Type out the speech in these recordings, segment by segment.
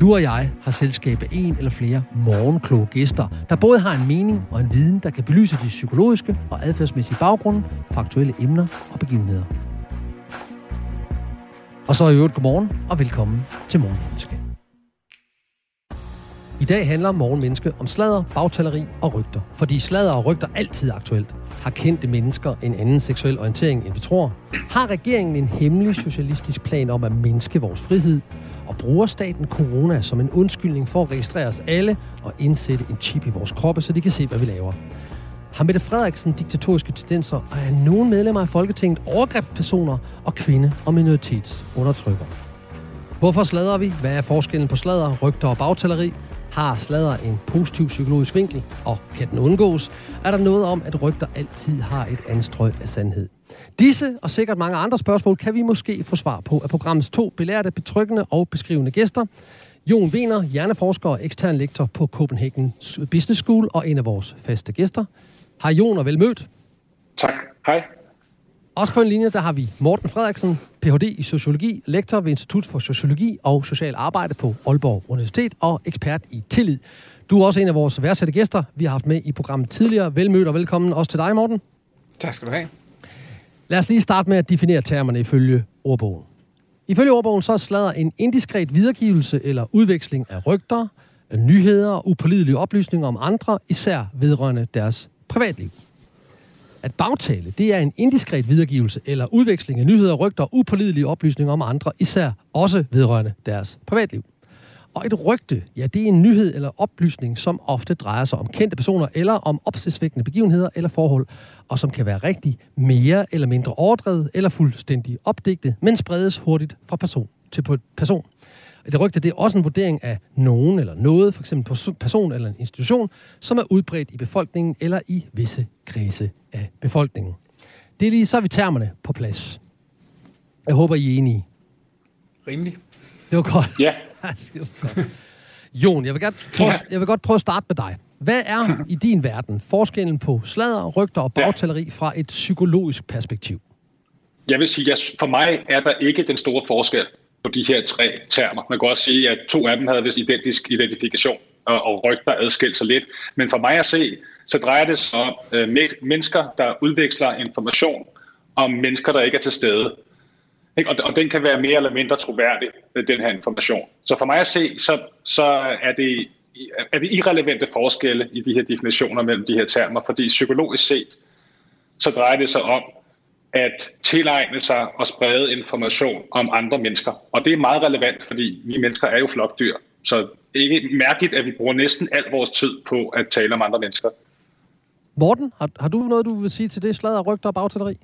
Du og jeg har selskab af en eller flere morgenkloge gæster, der både har en mening og en viden, der kan belyse de psykologiske og adfærdsmæssige baggrunde for aktuelle emner og begivenheder. Og så i øvrigt godmorgen og velkommen til Morgenmenneske. I dag handler Morgenmenneske om sladder, bagtaleri og rygter. Fordi sladder og rygter altid er aktuelt. Har kendte mennesker en anden seksuel orientering, end vi tror? Har regeringen en hemmelig socialistisk plan om at mindske vores frihed? Og bruger staten corona som en undskyldning for at registrere os alle og indsætte en chip i vores kroppe, så de kan se, hvad vi laver? Har Mette Frederiksen diktatoriske tendenser, og er nogen medlemmer af Folketinget overgrebspersoner og kvinde- og minoritetsundertrykker? Hvorfor slader vi? Hvad er forskellen på sladder, rygter og bagtaleri? Har sladder en positiv psykologisk vinkel, og kan den undgås? Er der noget om, at rygter altid har et anstrøg af sandhed? Disse og sikkert mange andre spørgsmål kan vi måske få svar på af programmets to belærte, betryggende og beskrivende gæster. Jon Wiener, hjerneforsker og ekstern lektor på Copenhagen Business School og en af vores faste gæster. Hej Jon og velmødt. Tak. Hej. Også på en linje, der har vi Morten Frederiksen, Ph.D. i Sociologi, lektor ved Institut for Sociologi og Social Arbejde på Aalborg Universitet og ekspert i tillid. Du er også en af vores værdsætte gæster, vi har haft med i programmet tidligere. Velmødt og velkommen også til dig, Morten. Tak skal du have. Lad os lige starte med at definere termerne ifølge ordbogen. Ifølge ordbogen så slader en indiskret videregivelse eller udveksling af rygter, af nyheder og upålidelige oplysninger om andre, især vedrørende deres privatliv. At bagtale, det er en indiskret videregivelse eller udveksling af nyheder, rygter og upålidelige oplysninger om andre, især også vedrørende deres privatliv. Og et rygte, ja, det er en nyhed eller oplysning, som ofte drejer sig om kendte personer eller om opsigtsvækkende begivenheder eller forhold, og som kan være rigtig mere eller mindre overdrevet eller fuldstændig opdigtet, men spredes hurtigt fra person til person. Et rygte det er også en vurdering af nogen eller noget, f.eks. en person eller en institution, som er udbredt i befolkningen eller i visse kredse af befolkningen. Det er lige, så er vi termerne på plads. Jeg håber, I er enige. Rimelig. Det var godt. Ja. Jon, jeg vil, godt prøve, jeg vil godt prøve at starte med dig. Hvad er i din verden forskellen på sladder, rygter og bagtaleri fra et psykologisk perspektiv? Jeg vil sige, at for mig er der ikke den store forskel på de her tre termer. Man kan også sige, at to af dem havde vist identisk identifikation, og, og rygter adskilt sig lidt. Men for mig at se, så drejer det sig om øh, mennesker, der udveksler information om mennesker, der ikke er til stede. Og, og den kan være mere eller mindre troværdig, Øh, den her information. Så for mig at se, så, så er, det, er det irrelevante forskelle i de her definitioner mellem de her termer, fordi psykologisk set, så drejer det sig om at tilegne sig og sprede information om andre mennesker. Og det er meget relevant, fordi vi mennesker er jo flokdyr. Så det er ikke mærkeligt, at vi bruger næsten al vores tid på at tale om andre mennesker. Morten, har, har du noget, du vil sige til det sladder, rygter og bagtætteri?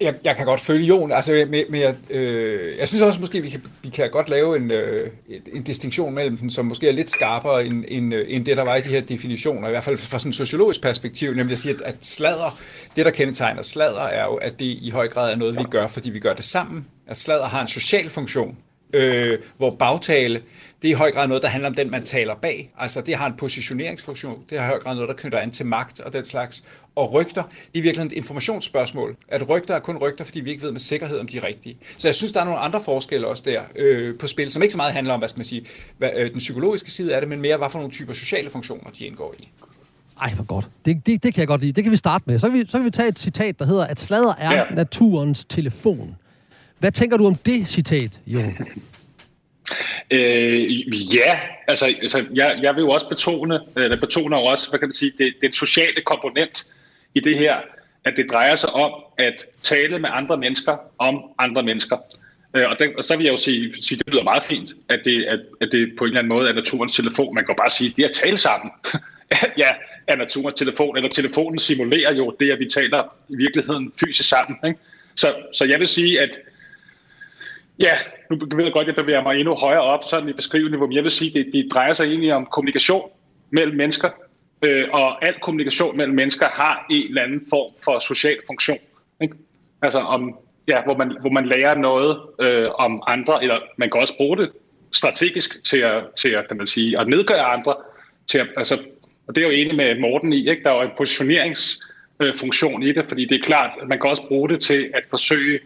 Jeg, jeg kan godt følge Jon, altså, men, men jeg, øh, jeg synes også måske, vi kan, vi kan godt lave en, øh, en distinktion mellem dem, som måske er lidt skarpere end, end, øh, end det, der var i de her definitioner, i hvert fald fra sådan et sociologisk perspektiv, nemlig at sige, at, at sladder, det der kendetegner sladder, er jo, at det i høj grad er noget, vi gør, fordi vi gør det sammen. At sladder har en social funktion, øh, hvor bagtale, det er i høj grad noget, der handler om den, man taler bag. Altså det har en positioneringsfunktion, det har i høj grad noget, der knytter an til magt og den slags. Og rygter, det er virkelig et informationsspørgsmål. At rygter er kun rygter, fordi vi ikke ved med sikkerhed, om de er rigtige. Så jeg synes, der er nogle andre forskelle også der øh, på spil, som ikke så meget handler om, hvad skal man sige, hvad, øh, den psykologiske side af det, men mere, hvad for nogle typer sociale funktioner, de indgår i. Ej, hvor godt. Det, det, det kan jeg godt lide. Det kan vi starte med. Så kan vi, så kan vi tage et citat, der hedder, at sladder er ja. naturens telefon. Hvad tænker du om det citat, Jon? Øh, ja, altså, altså jeg, jeg vil jo også betone, eller betoner også, hvad kan man sige, det, den sociale komponent i det her, at det drejer sig om at tale med andre mennesker om andre mennesker. Øh, og, den, og så vil jeg jo sige, sige, det lyder meget fint, at det, at, at det på en eller anden måde er naturens telefon. Man kan bare sige, at det at tale sammen, ja, er naturens telefon, eller telefonen simulerer jo det, at vi taler i virkeligheden fysisk sammen. Ikke? Så, så jeg vil sige, at ja, nu ved jeg godt, at jeg bevæger mig endnu højere op sådan i beskrivende, hvor jeg vil sige, at det, det drejer sig egentlig om kommunikation mellem mennesker, øh, og al kommunikation mellem mennesker har en eller anden form for social funktion. Ikke? Altså om, ja, hvor, man, hvor man lærer noget øh, om andre, eller man kan også bruge det strategisk til at, til at, kan man sige, at nedgøre andre. Til at, altså, og det er jo enig med Morten i, ikke? der er jo en positioneringsfunktion øh, i det, fordi det er klart, at man kan også bruge det til at forsøge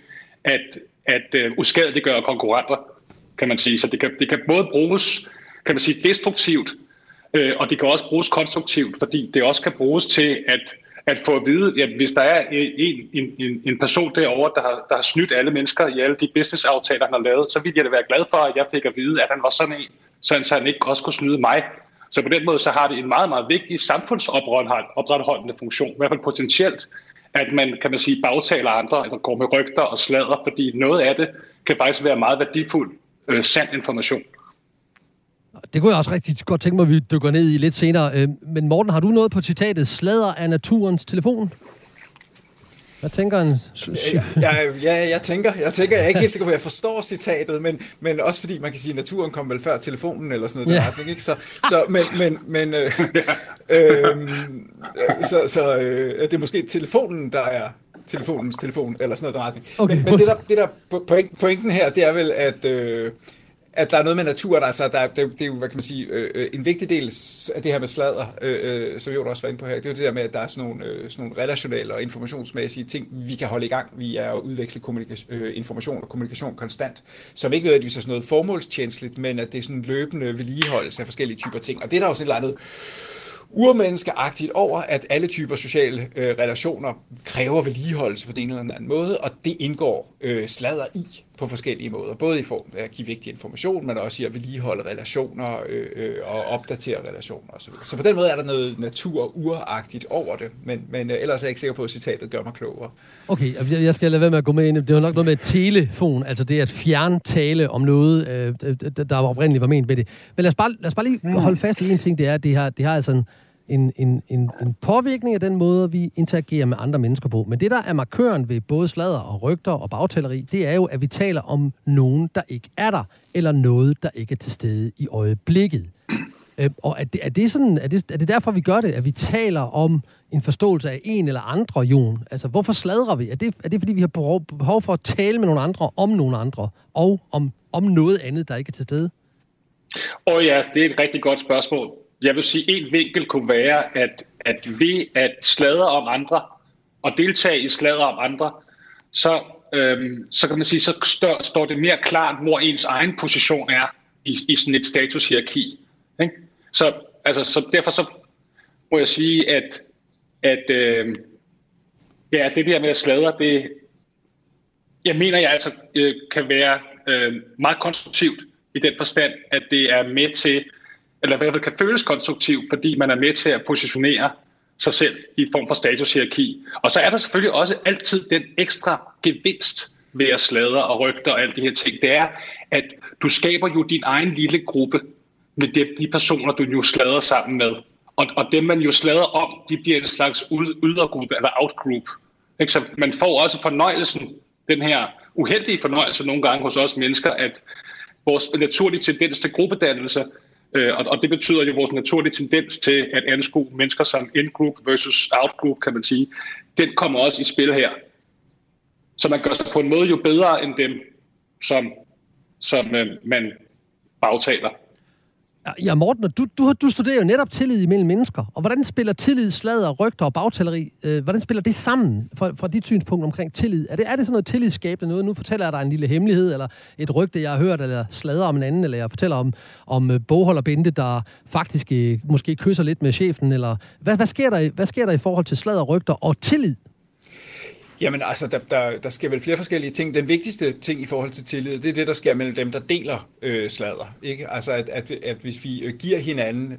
at, at øh, uskadeliggøre konkurrenter, kan man sige. Så det kan, det kan både bruges, kan man sige, destruktivt, øh, og det kan også bruges konstruktivt, fordi det også kan bruges til at at få at vide, at hvis der er en, en, en person derovre, der har, der har snydt alle mennesker i alle de business-aftaler, han har lavet, så ville jeg da være glad for, at jeg fik at vide, at han var sådan en, så han ikke også kunne snyde mig. Så på den måde så har det en meget, meget vigtig samfundsopretholdende funktion, i hvert fald potentielt, at man, kan man sige, bagtaler andre, eller går med rygter og slader, fordi noget af det kan faktisk være meget værdifuld, øh, sand information. Det kunne jeg også rigtig godt tænke mig, at vi dykker ned i lidt senere. Øh, men Morten, har du noget på citatet, slader af naturens telefon? Hvad tænker han? Ja, ja, ja, jeg tænker, jeg tænker, jeg er ikke helt sikker på, at jeg forstår citatet, men, men også fordi man kan sige, at naturen kom vel før telefonen, eller sådan noget ja. der retning, ikke? Så, så men, men, men øh, øh, så, så øh, det er måske telefonen, der er telefonens telefon, eller sådan noget der retning. Okay. Men, men det der, det der pointen her, det er vel, at øh, at der er noget med naturen, altså der, det, det er jo, hvad kan man sige, øh, øh, en vigtig del af det her med sladder, øh, øh som jo også var inde på her, det er jo det der med, at der er sådan nogle, øh, sådan nogle relationelle og informationsmæssige ting, vi kan holde i gang. Vi er at udveksle øh, information og kommunikation konstant, som ikke nødvendigvis er sådan noget formålstjenestligt, men at det er sådan løbende vedligeholdelse af forskellige typer ting. Og det er der også et eller andet urmenneskeagtigt over, at alle typer sociale øh, relationer kræver vedligeholdelse på den ene eller anden måde, og det indgår øh, sladder i på forskellige måder. Både i form af at give vigtig information, men også i at vedligeholde relationer øh, øh og opdatere relationer osv. Så på den måde er der noget natur-uragtigt over det, men, men øh, ellers er jeg ikke sikker på, at citatet gør mig klogere. Okay, jeg skal lade være med at gå med ind. Det var nok noget med telefon, altså det at fjerne tale om noget, øh, øh der oprindeligt var ment med det. Men lad os bare, lad os bare lige holde fast i en ting, det er, at det har, det har altså en, en, en, en, en påvirkning af den måde, vi interagerer med andre mennesker på. Men det, der er markøren ved både sladder og rygter og bagtaleri, det er jo, at vi taler om nogen, der ikke er der, eller noget, der ikke er til stede i øjeblikket. Øh, og er det, er, det sådan, er, det, er det derfor, vi gør det? At vi taler om en forståelse af en eller andre, Jon? Altså, hvorfor sladrer vi? Er det, er det fordi, vi har behov, behov for at tale med nogle andre om nogle andre, og om, om noget andet, der ikke er til stede? Og oh ja, det er et rigtig godt spørgsmål jeg vil sige, en vinkel kunne være, at, at ved at sladre om andre og deltage i sladre om andre, så, øhm, så kan man sige, så står, står det mere klart, hvor ens egen position er i, i sådan et statushierarki. Ikke? Så, altså, så derfor så må jeg sige, at, at øhm, ja, det der med at sladre, det, jeg mener, jeg altså øh, kan være øh, meget konstruktivt i den forstand, at det er med til eller i hvert fald kan føles konstruktivt, fordi man er med til at positionere sig selv i form for statushierarki. Og så er der selvfølgelig også altid den ekstra gevinst ved at sladre og rygte og alle de her ting. Det er, at du skaber jo din egen lille gruppe med de, de personer, du jo slader sammen med. Og, og dem, man jo slader om, de bliver en slags ydergruppe eller outgroup. Ikke? Så man får også fornøjelsen, den her uheldige fornøjelse nogle gange hos os mennesker, at vores naturlige tendens til gruppedannelse Øh, og, og det betyder jo vores naturlige tendens til at anskue mennesker som in-group versus out-group, kan man sige. Den kommer også i spil her. Så man gør sig på en måde jo bedre end dem, som, som øh, man bagtaler. Ja, Morten, du, du, du studerer jo netop tillid imellem mennesker. Og hvordan spiller tillid, sladder, rygter og bagtaleri, øh, hvordan spiller det sammen fra, fra dit synspunkt omkring tillid? Er det, er det sådan noget tillidsskabende noget? Nu fortæller jeg dig en lille hemmelighed, eller et rygte, jeg har hørt, eller sladder om en anden, eller jeg fortæller om, om øh, bogholderbinde, der faktisk øh, måske kysser lidt med chefen, eller hvad, hvad, sker der, hvad sker der i forhold til sladder, rygter og tillid? Jamen altså, der, der, der sker vel flere forskellige ting. Den vigtigste ting i forhold til tillid, det er det, der sker mellem dem, der deler øh, sladder. Ikke? Altså, at, at, at hvis vi øh, giver hinanden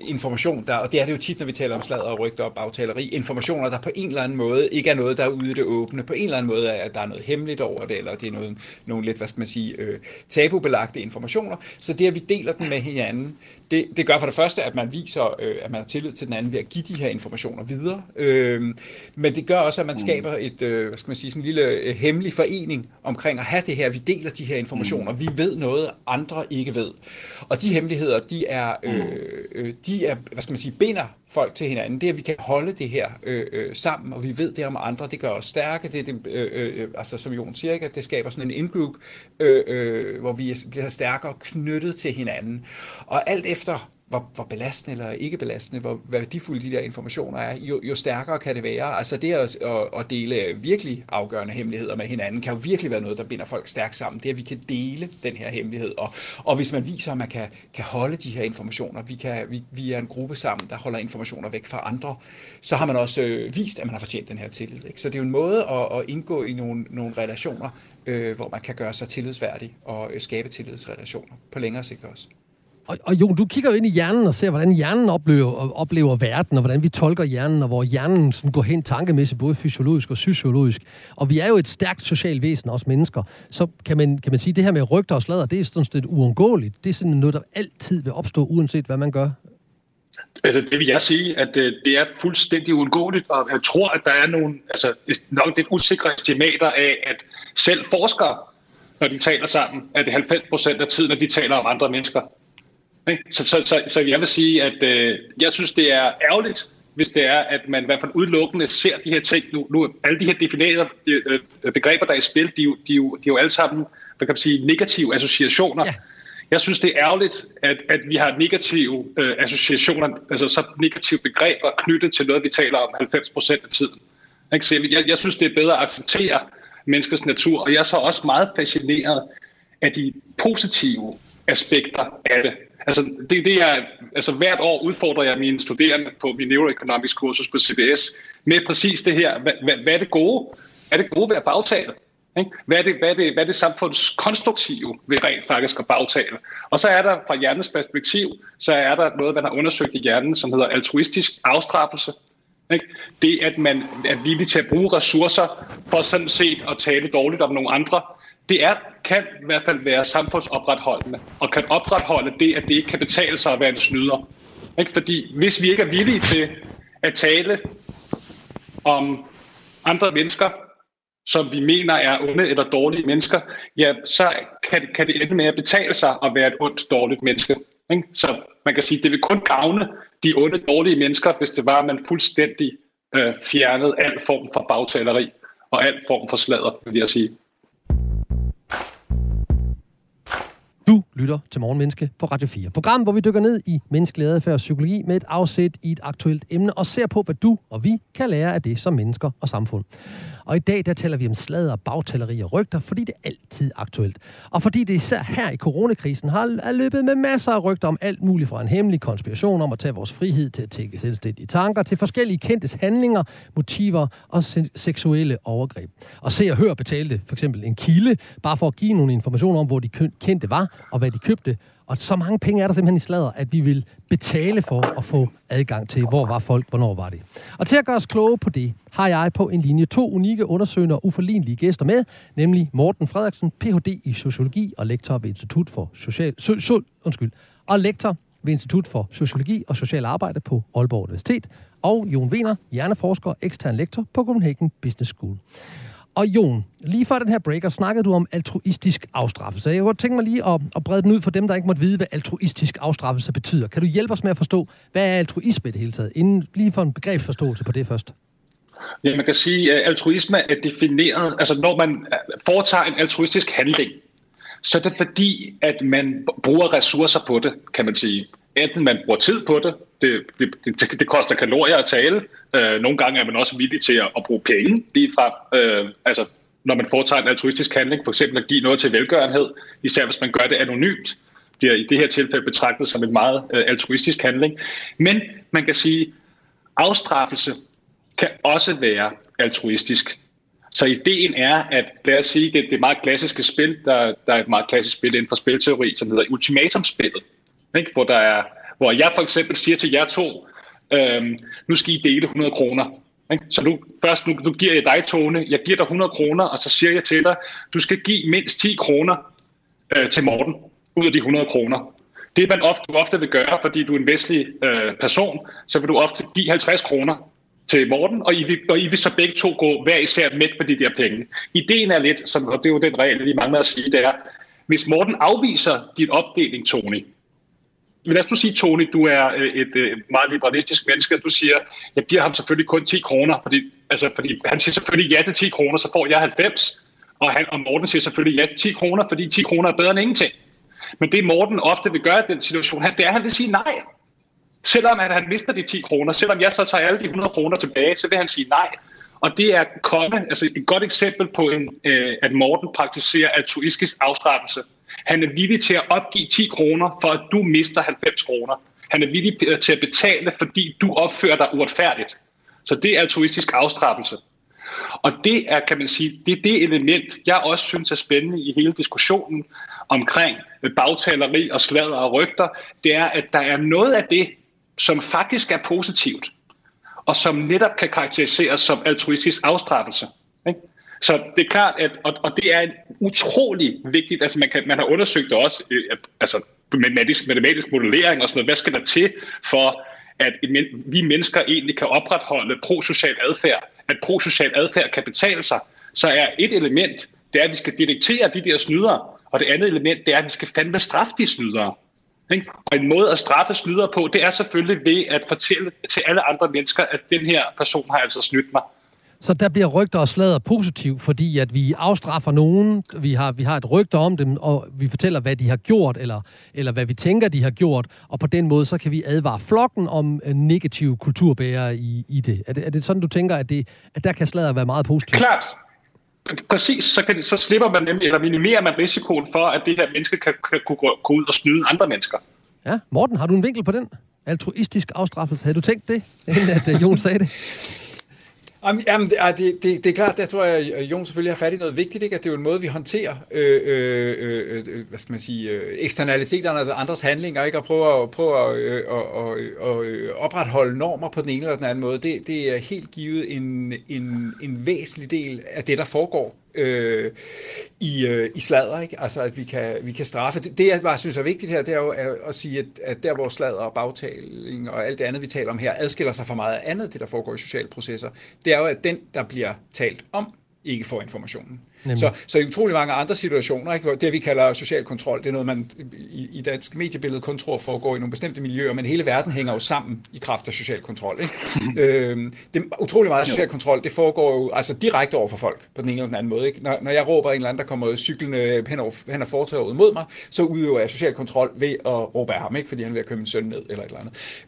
information, der, og det er det jo tit, når vi taler om sladder og rygter og bagtaleri, informationer, der på en eller anden måde ikke er noget, der er ude i det åbne, på en eller anden måde er, at der er noget hemmeligt over det, eller det er noget, nogle lidt, hvad skal man sige, øh, tabubelagte informationer. Så det, at vi deler den med hinanden, det, det gør for det første, at man viser, øh, at man har tillid til den anden ved at give de her informationer videre. Øh, men det gør også, at man mm. skaber et, øh, hvad skal man sige, sådan en lille øh, hemmelig forening omkring at have det her. Vi deler de her informationer. Mm. Vi ved noget, andre ikke ved. Og de hemmeligheder, de er, øh, mm øh, de er, hvad skal man sige, binder folk til hinanden. Det er, at vi kan holde det her øh, øh, sammen, og vi ved det om andre. Det gør os stærke. Det, det, øh, øh, altså, som Jon siger, ikke, at det skaber sådan en in-group, øh, øh, hvor vi bliver stærkere knyttet til hinanden. Og alt efter hvor, hvor belastende eller ikke belastende, hvor værdifulde de der informationer er, jo, jo stærkere kan det være. Altså det at, at, at dele virkelig afgørende hemmeligheder med hinanden, kan jo virkelig være noget, der binder folk stærkt sammen. Det at vi kan dele den her hemmelighed, og, og hvis man viser, at man kan, kan holde de her informationer, vi, kan, vi, vi er en gruppe sammen, der holder informationer væk fra andre, så har man også øh, vist, at man har fortjent den her tillid. Ikke? Så det er jo en måde at, at indgå i nogle, nogle relationer, øh, hvor man kan gøre sig tillidsværdig og øh, skabe tillidsrelationer på længere sigt også. Og, og jo, du kigger jo ind i hjernen og ser, hvordan hjernen oplever, oplever verden, og hvordan vi tolker hjernen, og hvor hjernen sådan går hen tankemæssigt, både fysiologisk og psykologisk. Og vi er jo et stærkt socialt væsen, også mennesker. Så kan man, kan man sige, at det her med rygter og sladder, det er sådan lidt uundgåeligt. Det er sådan noget, der altid vil opstå, uanset hvad man gør. Altså, det vil jeg sige, at øh, det er fuldstændig uundgåeligt, og jeg tror, at der er nogle, altså nok lidt usikre estimater af, at selv forskere, når de taler sammen, at det 90 procent af tiden, når de taler om andre mennesker. Så, så, så, så jeg vil sige, at øh, jeg synes, det er ærgerligt, hvis det er, at man i hvert fald udelukkende ser de her ting. Nu, nu alle de her definerede øh, begreber, der er i spil, de, de, de, de er jo alle sammen hvad kan man sige, negative associationer. Ja. Jeg synes, det er ærgerligt, at, at vi har negative øh, associationer, altså så negative begreber knyttet til noget, vi taler om 90 procent af tiden. Ikke? Så jeg, jeg synes, det er bedre at acceptere menneskets natur, og jeg er så også meget fascineret af de positive aspekter af det. Altså, det, det er, altså hvert år udfordrer jeg mine studerende på min neuroeconomics kursus på CBS med præcis det her. Hvad, hvad, hvad er det gode? Er det gode ved at bagtale? Ikke? Hvad, er det, hvad, er det, hvad er det samfundskonstruktive ved rent faktisk at bagtale? Og så er der fra hjernens perspektiv, så er der noget, man har undersøgt i hjernen, som hedder altruistisk afstraffelse. Ikke? Det, at man er villig til at bruge ressourcer for sådan set at tale dårligt om nogle andre, det er, kan i hvert fald være samfundsopretholdende, og kan opretholde det, at det ikke kan betale sig at være en snyder. Ikke? Fordi hvis vi ikke er villige til at tale om andre mennesker, som vi mener er onde eller dårlige mennesker, ja, så kan, kan det ende med at betale sig at være et ondt, dårligt menneske. Ikke? Så man kan sige, at det vil kun gavne de onde, dårlige mennesker, hvis det var, at man fuldstændig øh, fjernede al form for bagtaleri og al form for sladder, vil jeg sige. Du lytter til Morgenmenneske på Radio 4. Program, hvor vi dykker ned i menneskelig adfærd og psykologi med et afsæt i et aktuelt emne og ser på, hvad du og vi kan lære af det som mennesker og samfund. Og i dag, der taler vi om sladder, bagtaleri og rygter, fordi det er altid aktuelt. Og fordi det især her i coronakrisen har løbet med masser af rygter om alt muligt fra en hemmelig konspiration om at tage vores frihed til at tænke selvstændige tanker, til forskellige kendtes handlinger, motiver og seksuelle overgreb. Og se og hør betalte for eksempel en kilde, bare for at give nogle informationer om, hvor de kendte var, og hvad de købte, og så mange penge er der simpelthen i sladder, at vi vil betale for at få adgang til, hvor var folk, hvornår var det. Og til at gøre os kloge på det, har jeg på en linje to unikke undersøgende og uforlignelige gæster med, nemlig Morten Frederiksen, Ph.D. i Sociologi og lektor ved Institut for Social... So, so, undskyld, og lektor ved Institut for Sociologi og Social Arbejde på Aalborg Universitet, og Jon Wiener, hjerneforsker og ekstern lektor på Copenhagen Business School. Og Jon, lige før den her breaker snakkede du om altruistisk afstraffelse. Jeg kunne tænke mig lige at, at brede den ud for dem, der ikke måtte vide, hvad altruistisk afstraffelse betyder. Kan du hjælpe os med at forstå, hvad er altruisme i det hele taget? Inden lige for en begrebsforståelse på det først. Ja, man kan sige, at altruisme er defineret, altså når man øh, foretager en altruistisk handling, så er det fordi, at man bruger ressourcer på det, kan man sige. Enten man bruger tid på det, det, det, det, det koster kalorier at tale, øh, nogle gange er man også villig til at, at bruge penge lige øh, altså når man foretager en altruistisk handling, for eksempel at give noget til velgørenhed, især hvis man gør det anonymt, bliver i det her tilfælde betragtet som en meget øh, altruistisk handling. Men man kan sige, afstraffelse kan også være altruistisk. Så ideen er, at lad os sige, det, det meget klassiske spil, der, der er et meget klassisk spil inden for spilteori, som hedder ultimatumspillet, ikke? Hvor, der er, hvor jeg for eksempel siger til jer to, øhm, nu skal I dele 100 kroner. Ikke? Så nu, først nu, nu giver jeg dig, Tone, jeg giver dig 100 kroner, og så siger jeg til dig, du skal give mindst 10 kroner øh, til Morten ud af de 100 kroner. Det man ofte, du ofte vil gøre, fordi du er en vestlig øh, person, så vil du ofte give 50 kroner til Morten, og I, vil, og I vil så begge to gå hver især med på de der penge. Ideen er lidt, som, og det er jo den regel, vi mangler at sige, det er, hvis Morten afviser dit opdeling, Tony, lad os nu sige, Tony, du er øh, et øh, meget liberalistisk menneske, og du siger, jeg giver ham selvfølgelig kun 10 kroner, fordi, altså, fordi han siger selvfølgelig ja til 10 kroner, så får jeg 90, og, han, og Morten siger selvfølgelig ja til 10 kroner, fordi 10 kroner er bedre end ingenting. Men det Morten ofte vil gøre i den situation, det er, at han vil sige nej. Selvom at han mister de 10 kroner, selvom jeg så tager alle de 100 kroner tilbage, så vil han sige nej. Og det er komme, altså et godt eksempel på, en, øh, at Morten praktiserer altruistisk afstraffelse. Han er villig til at opgive 10 kroner, for at du mister 90 kroner. Han er villig til at betale, fordi du opfører dig uretfærdigt. Så det er altruistisk afstraffelse. Og det er, kan man sige, det er det element, jeg også synes er spændende i hele diskussionen omkring bagtaleri og sladder og rygter. Det er, at der er noget af det, som faktisk er positivt, og som netop kan karakteriseres som altruistisk afstraffelse. Så det er klart, at, og, og det er utrolig vigtigt, altså man, kan, man har undersøgt det også, øh, altså matematisk, matematisk modellering og sådan noget, hvad skal der til for, at vi mennesker egentlig kan opretholde prosocial adfærd, at prosocial adfærd kan betale sig, så er et element, det er, at vi skal detektere de der snydere, og det andet element, det er, at vi skal fandme straffe de snydere. Ikke? Og en måde at straffe snydere på, det er selvfølgelig ved at fortælle til alle andre mennesker, at den her person har altså snydt mig. Så der bliver rygter og slader positivt, fordi at vi afstraffer nogen, vi har, vi har et rygte om dem, og vi fortæller, hvad de har gjort, eller, eller hvad vi tænker, de har gjort, og på den måde, så kan vi advare flokken om øh, negative kulturbærere i, i det. Er, det. er det sådan, du tænker, at, det, at der kan slader være meget positivt? Klart. Præcis, så, kan, så slipper man nemlig, eller minimerer man risikoen for, at det her menneske kan, kan kunne gå, gå ud og snyde andre mennesker. Ja, Morten, har du en vinkel på den? Altruistisk afstraffelse. Havde du tænkt det, inden at øh, Jon sagde det? Jamen, det, det, det, det er klart, der tror jeg, at Jon selvfølgelig har fat i noget vigtigt, ikke? at det er jo en måde, vi håndterer øh, øh, øh, øh, øh hvad skal man sige, øh, eksternaliteterne, altså andres handlinger, ikke? og prøve at, prøve at, øh, at, at, at opretholde normer på den ene eller den anden måde. Det, det er helt givet en, en, en væsentlig del af det, der foregår øh, i, øh, i sladder, ikke? Altså, at vi kan, vi kan straffe. Det, det, jeg bare synes er vigtigt her, det er jo at, at sige, at, at der, hvor sladder og bagtaling og alt det andet, vi taler om her, adskiller sig fra meget andet, det der foregår i sociale processer, det er jo, at den, der bliver talt om, ikke får informationen. Så, så i utrolig mange andre situationer, ikke, det vi kalder social kontrol, det er noget, man i, i dansk mediebillede kun tror foregår i nogle bestemte miljøer, men hele verden hænger jo sammen i kraft af social kontrol. Ikke? Øhm, det, utrolig meget social kontrol, det foregår jo altså direkte over for folk, på den ene eller den anden måde. Ikke? Når, når jeg råber en eller anden, der kommer cyklende hen over, hen ad fortaget mod mig, så udøver jeg social kontrol ved at råbe af ham, ikke? fordi han vil have købt en søn ned eller et eller andet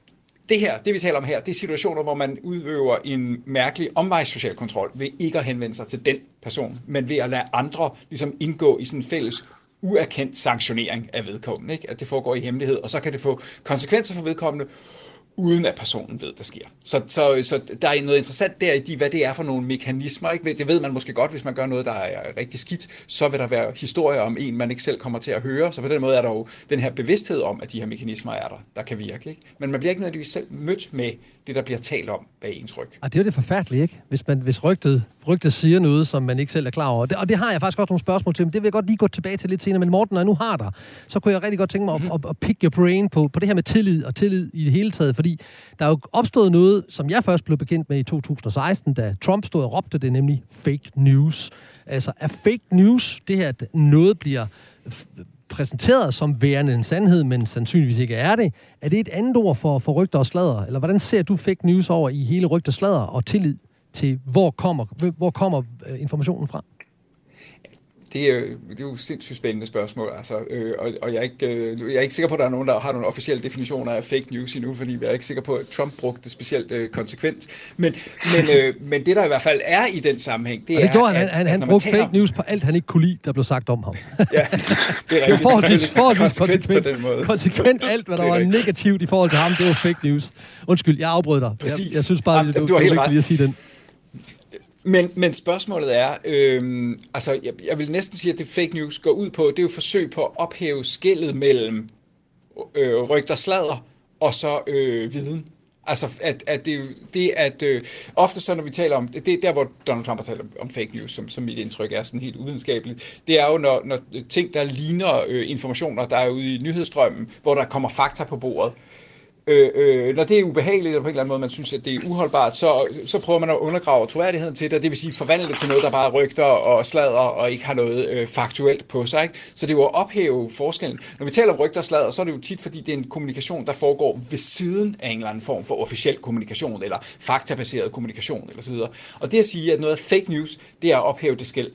det her, det vi taler om her, det er situationer, hvor man udøver en mærkelig omvejs social kontrol ved ikke at henvende sig til den person, men ved at lade andre ligesom indgå i sådan en fælles uerkendt sanktionering af vedkommende. Ikke? At det foregår i hemmelighed, og så kan det få konsekvenser for vedkommende, uden at personen ved, der sker. Så, så, så der er noget interessant der i de, hvad det er for nogle mekanismer. Ikke? Det ved man måske godt, hvis man gør noget, der er rigtig skidt, så vil der være historier om en, man ikke selv kommer til at høre. Så på den måde er der jo den her bevidsthed om, at de her mekanismer er der, der kan virke. Ikke? Men man bliver ikke nødvendigvis selv mødt med det, der bliver talt om bag ens ryg. Og det er jo det forfærdelige, ikke? Hvis, man, hvis rygtet, rygtet siger noget, som man ikke selv er klar over. Det, og det har jeg faktisk også nogle spørgsmål til, men det vil jeg godt lige gå tilbage til lidt senere. Men Morten, når jeg nu har dig, så kunne jeg rigtig godt tænke mig at, at, at pick your brain på, på det her med tillid og tillid i det hele taget. Fordi der er jo opstået noget, som jeg først blev bekendt med i 2016, da Trump stod og råbte det, nemlig fake news. Altså, er fake news det her, at noget bliver præsenteret som værende en sandhed, men sandsynligvis ikke er det. Er det et andet ord for, for rygter og sladder? Eller hvordan ser du fake news over i hele rygter, sladder og tillid til, hvor kommer, hvor kommer øh, informationen fra? Det er, det er jo et sindssygt spændende spørgsmål, altså, øh, og, og jeg, er ikke, øh, jeg er ikke sikker på, at der er nogen, der har nogle officielle definitioner af fake news endnu, fordi jeg er ikke sikker på, at Trump brugte det specielt øh, konsekvent. Men, men, øh, men det, der i hvert fald er i den sammenhæng, det, og det er... gjorde han, han, han, han brugte fake om... news på alt, han ikke kunne lide, der blev sagt om ham. ja, det er rigtigt. forholdsvis, forholdsvis konsekvent, konsekvent, konsekvent alt, hvad der var negativt i forhold til ham, det var fake news. Undskyld, jeg afbrød dig. Præcis. Jeg, jeg synes bare, Jamen, du, du, du var helt ret. lige at sige den men, men spørgsmålet er, øh, altså jeg, jeg vil næsten sige, at det fake news går ud på, det er jo forsøg på at ophæve skillet mellem øh, rygter sladder og så øh, viden. Altså, at, at det, det at øh, ofte så, når vi taler om, det er der, hvor Donald Trump har talt om, om fake news, som, som mit indtryk er sådan helt uvidenskabeligt, det er jo, når, når ting, der ligner øh, informationer, der er ude i nyhedsstrømmen, hvor der kommer fakta på bordet, øh, øh, når det er ubehageligt, eller på en eller anden måde, man synes, at det er uholdbart, så, så prøver man at undergrave troværdigheden til det, det vil sige forvandle det til noget, der bare rygter og sladder og ikke har noget øh, faktuelt på sig. Ikke? Så det er jo at ophæve forskellen. Når vi taler om rygter og sladder, så er det jo tit, fordi det er en kommunikation, der foregår ved siden af en eller anden form for officiel kommunikation, eller faktabaseret kommunikation, eller så videre. Og det at sige, at noget er fake news, det er at ophæve det skæld.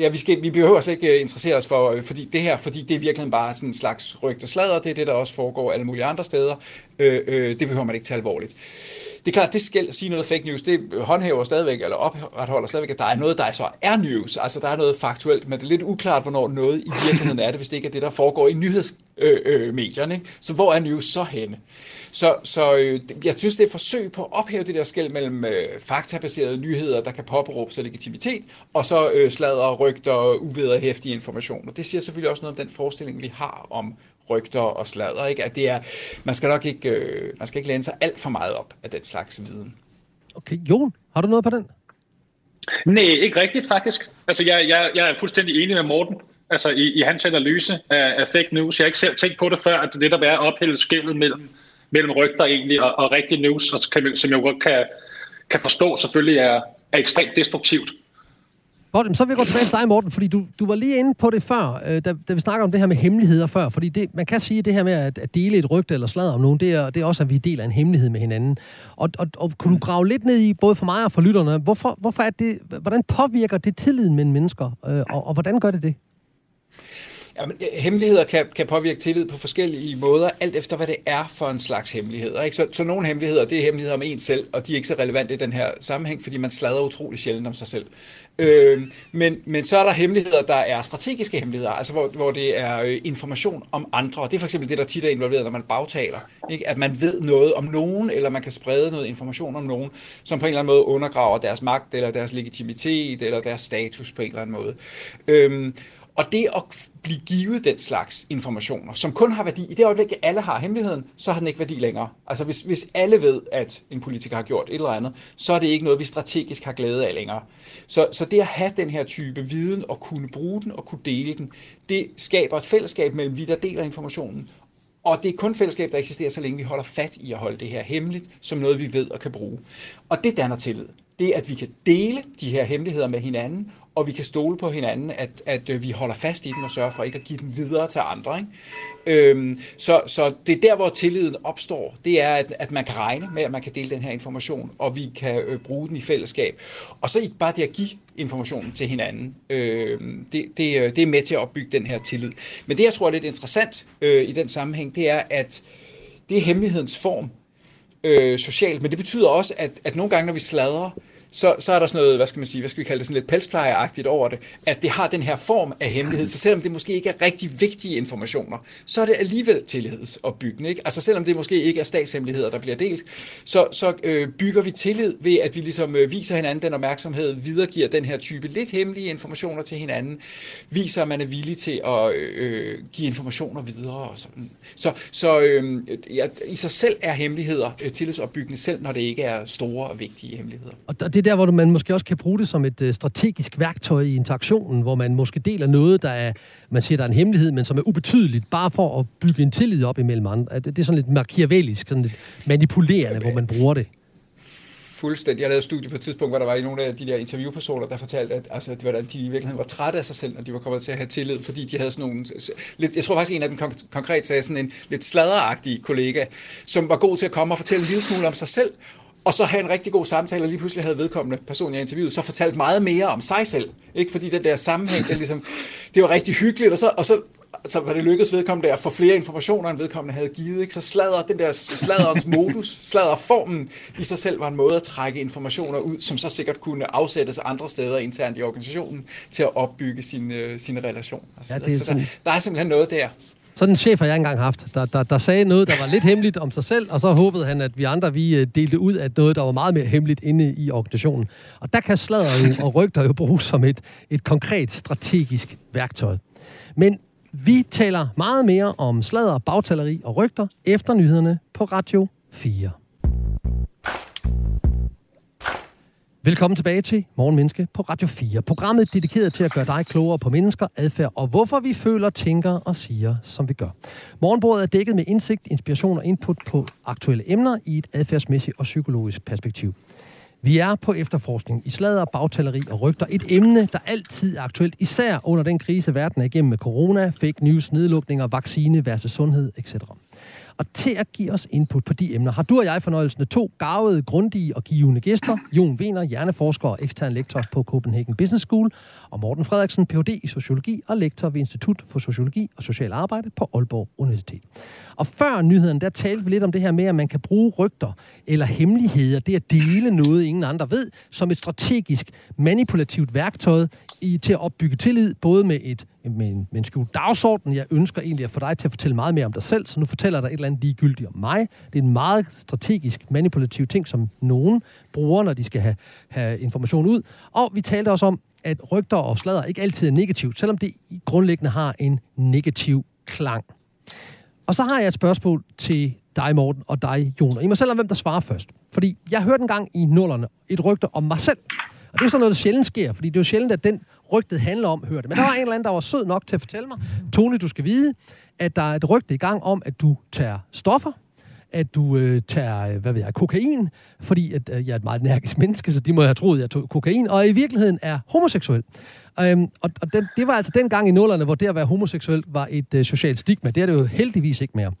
Ja, vi, skal, vi behøver slet ikke øh, interessere os for øh, fordi det her, fordi det er virkelig bare sådan en slags rygt og sladder. Det er det, der også foregår alle mulige andre steder. Øh, øh, det behøver man ikke tage alvorligt. Det er klart, det skal sige noget fake news, det håndhæver stadigvæk, eller opretholder stadigvæk, at der er noget, der så er news, altså der er noget faktuelt, men det er lidt uklart, hvornår noget i virkeligheden er det, hvis det ikke er det, der foregår i nyhedsmedierne. Øh, øh, så hvor er news så henne? Så, så øh, jeg synes, det er et forsøg på at ophæve det der skæld mellem øh, faktabaserede nyheder, der kan påberåbe sig legitimitet, og så øh, sladder, rygter og uvederhæftige informationer. Det siger selvfølgelig også noget om den forestilling, vi har om rygter og sladder, ikke? At det er, man skal nok ikke, øh, man skal ikke læne sig alt for meget op af den slags viden. Okay, Jon, har du noget på den? Nej, ikke rigtigt faktisk. Altså, jeg, jeg, jeg er fuldstændig enig med Morten altså, i, i hans analyse af, af fake news. Jeg har ikke selv tænkt på det før, at det der er ophældet skældet mellem, mellem rygter egentlig og, og rigtig news, og kan, som jeg godt kan, kan forstå selvfølgelig er, er ekstremt destruktivt. Godt, så vil jeg gå tilbage til dig, Morten, fordi du, du var lige inde på det før, øh, da, da vi snakker om det her med hemmeligheder før, fordi det, man kan sige, at det her med at, at dele et rygte eller sladder om nogen, det er, det er også, at vi deler en hemmelighed med hinanden. Og, og, og kunne du grave lidt ned i, både for mig og for lytterne, hvorfor, hvorfor er det, hvordan påvirker det tilliden mellem mennesker, øh, og, og hvordan gør det det? Jamen, hemmeligheder kan, kan påvirke tillid på forskellige måder, alt efter hvad det er for en slags hemmeligheder. Ikke? Så, så nogle hemmeligheder, det er hemmeligheder om en selv, og de er ikke så relevante i den her sammenhæng, fordi man slader utrolig sjældent om sig selv. Øh, men, men så er der hemmeligheder, der er strategiske hemmeligheder, altså hvor, hvor det er øh, information om andre. Og det er for eksempel det, der tit er involveret, når man bagtaler. Ikke? At man ved noget om nogen, eller man kan sprede noget information om nogen, som på en eller anden måde undergraver deres magt, eller deres legitimitet, eller deres status på en eller anden måde. Øh, og det at blive givet den slags informationer, som kun har værdi, i det øjeblik, alle har hemmeligheden, så har den ikke værdi længere. Altså hvis, hvis alle ved, at en politiker har gjort et eller andet, så er det ikke noget, vi strategisk har glæde af længere. Så, så det at have den her type viden og kunne bruge den og kunne dele den, det skaber et fællesskab mellem vi, der deler informationen, og det er kun fællesskab, der eksisterer, så længe vi holder fat i at holde det her hemmeligt, som noget, vi ved og kan bruge. Og det danner tillid. Det at vi kan dele de her hemmeligheder med hinanden, og vi kan stole på hinanden, at, at øh, vi holder fast i dem og sørger for ikke at give dem videre til andre. Ikke? Øhm, så, så det er der, hvor tilliden opstår. Det er, at, at man kan regne med, at man kan dele den her information, og vi kan øh, bruge den i fællesskab. Og så ikke bare det at give informationen til hinanden. Øh, det, det, øh, det er med til at opbygge den her tillid. Men det, jeg tror er lidt interessant øh, i den sammenhæng, det er, at det er hemmelighedens form øh, socialt, men det betyder også, at, at nogle gange, når vi sladrer, så, så er der sådan noget, hvad skal man sige, hvad skal vi kalde det, sådan lidt pelsplejeagtigt over det, at det har den her form af hemmelighed, så selvom det måske ikke er rigtig vigtige informationer, så er det alligevel tillidsopbyggende. Ikke? Altså selvom det måske ikke er statshemmeligheder, der bliver delt, så, så øh, bygger vi tillid ved, at vi ligesom øh, viser hinanden den opmærksomhed, videregiver den her type lidt hemmelige informationer til hinanden, viser, at man er villig til at øh, øh give informationer videre. Og sådan. Så, så øh, ja, i sig selv er hemmeligheder øh, tillidsopbyggende, selv når det ikke er store og vigtige hemmeligheder. Og det er der, hvor man måske også kan bruge det som et øh, strategisk værktøj i interaktionen, hvor man måske deler noget, der er, man siger, der er en hemmelighed, men som er ubetydeligt, bare for at bygge en tillid op imellem andre. Det er sådan lidt machiavellisk, sådan lidt manipulerende, hvor man bruger det fuldstændig. Jeg lavede et studie på et tidspunkt, hvor der var i nogle af de der interviewpersoner, der fortalte, at altså, det var, at de i virkeligheden var trætte af sig selv, når de var kommet til at have tillid, fordi de havde sådan nogle... Lidt, jeg tror faktisk, en af dem konkret sagde sådan en lidt sladderagtig kollega, som var god til at komme og fortælle en lille smule om sig selv, og så have en rigtig god samtale, og lige pludselig havde vedkommende person, jeg interviewede, så fortalt meget mere om sig selv. Ikke? Fordi den der sammenhæng, det, ligesom, det var rigtig hyggeligt, og så, og så så var det lykkedes vedkommende at få flere informationer, end vedkommende havde givet. Ikke? Så sladder, den der sladderens modus, sladderformen i sig selv var en måde at trække informationer ud, som så sikkert kunne afsættes andre steder internt i organisationen til at opbygge sin, øh, sin relation. Altså, ja, det er så der, der er simpelthen noget der. Sådan en chef har jeg engang haft, der, der, der sagde noget, der var lidt hemmeligt om sig selv, og så håbede han, at vi andre vi øh, delte ud af noget, der var meget mere hemmeligt inde i organisationen. Og der kan sladder jo, og rygter jo bruges som et, et konkret strategisk værktøj. Men vi taler meget mere om sladder, bagtaleri og rygter efter nyhederne på Radio 4. Velkommen tilbage til Morgenmenneske på Radio 4. Programmet dedikeret til at gøre dig klogere på mennesker, adfærd og hvorfor vi føler, tænker og siger, som vi gør. Morgenbordet er dækket med indsigt, inspiration og input på aktuelle emner i et adfærdsmæssigt og psykologisk perspektiv. Vi er på efterforskning i sladder, bagtaleri og rygter. Et emne, der altid er aktuelt, især under den krise, verden er igennem med corona, fake news, nedlukninger, vaccine versus sundhed, etc. Og til at give os input på de emner, har du og jeg fornøjelsen af to gavede, grundige og givende gæster. Jon Wiener, hjerneforsker og ekstern lektor på Copenhagen Business School, og Morten Frederiksen, Ph.D. i sociologi og lektor ved Institut for Sociologi og Social Arbejde på Aalborg Universitet. Og før nyheden, der talte vi lidt om det her med, at man kan bruge rygter eller hemmeligheder, det at dele noget, ingen andre ved, som et strategisk manipulativt værktøj i, til at opbygge tillid, både med et med en, skjult dagsorden. Jeg ønsker egentlig at få dig til at fortælle meget mere om dig selv, så nu fortæller jeg dig et eller andet ligegyldigt om mig. Det er en meget strategisk, manipulativ ting, som nogen bruger, når de skal have, have information ud. Og vi talte også om, at rygter og sladder ikke altid er negativt, selvom det grundlæggende har en negativ klang. Og så har jeg et spørgsmål til dig, Morten, og dig, Jon. Og I må selv om, hvem der svarer først. Fordi jeg hørte en gang i nullerne et rygte om mig selv. Og det er sådan noget, der sjældent sker, fordi det er jo sjældent, at den rygtet handler om, hørte. Men der var en eller anden, der var sød nok til at fortælle mig, Tony, du skal vide, at der er et rygte i gang om, at du tager stoffer, at du øh, tager, øh, hvad ved jeg, kokain, fordi at, øh, jeg er et meget energisk menneske, så de må have troet, at jeg tog kokain, og i virkeligheden er homoseksuel. Øhm, og og den, det var altså den gang i nullerne, hvor det at være homoseksuel var et øh, socialt stigma. Det er det jo heldigvis ikke mere.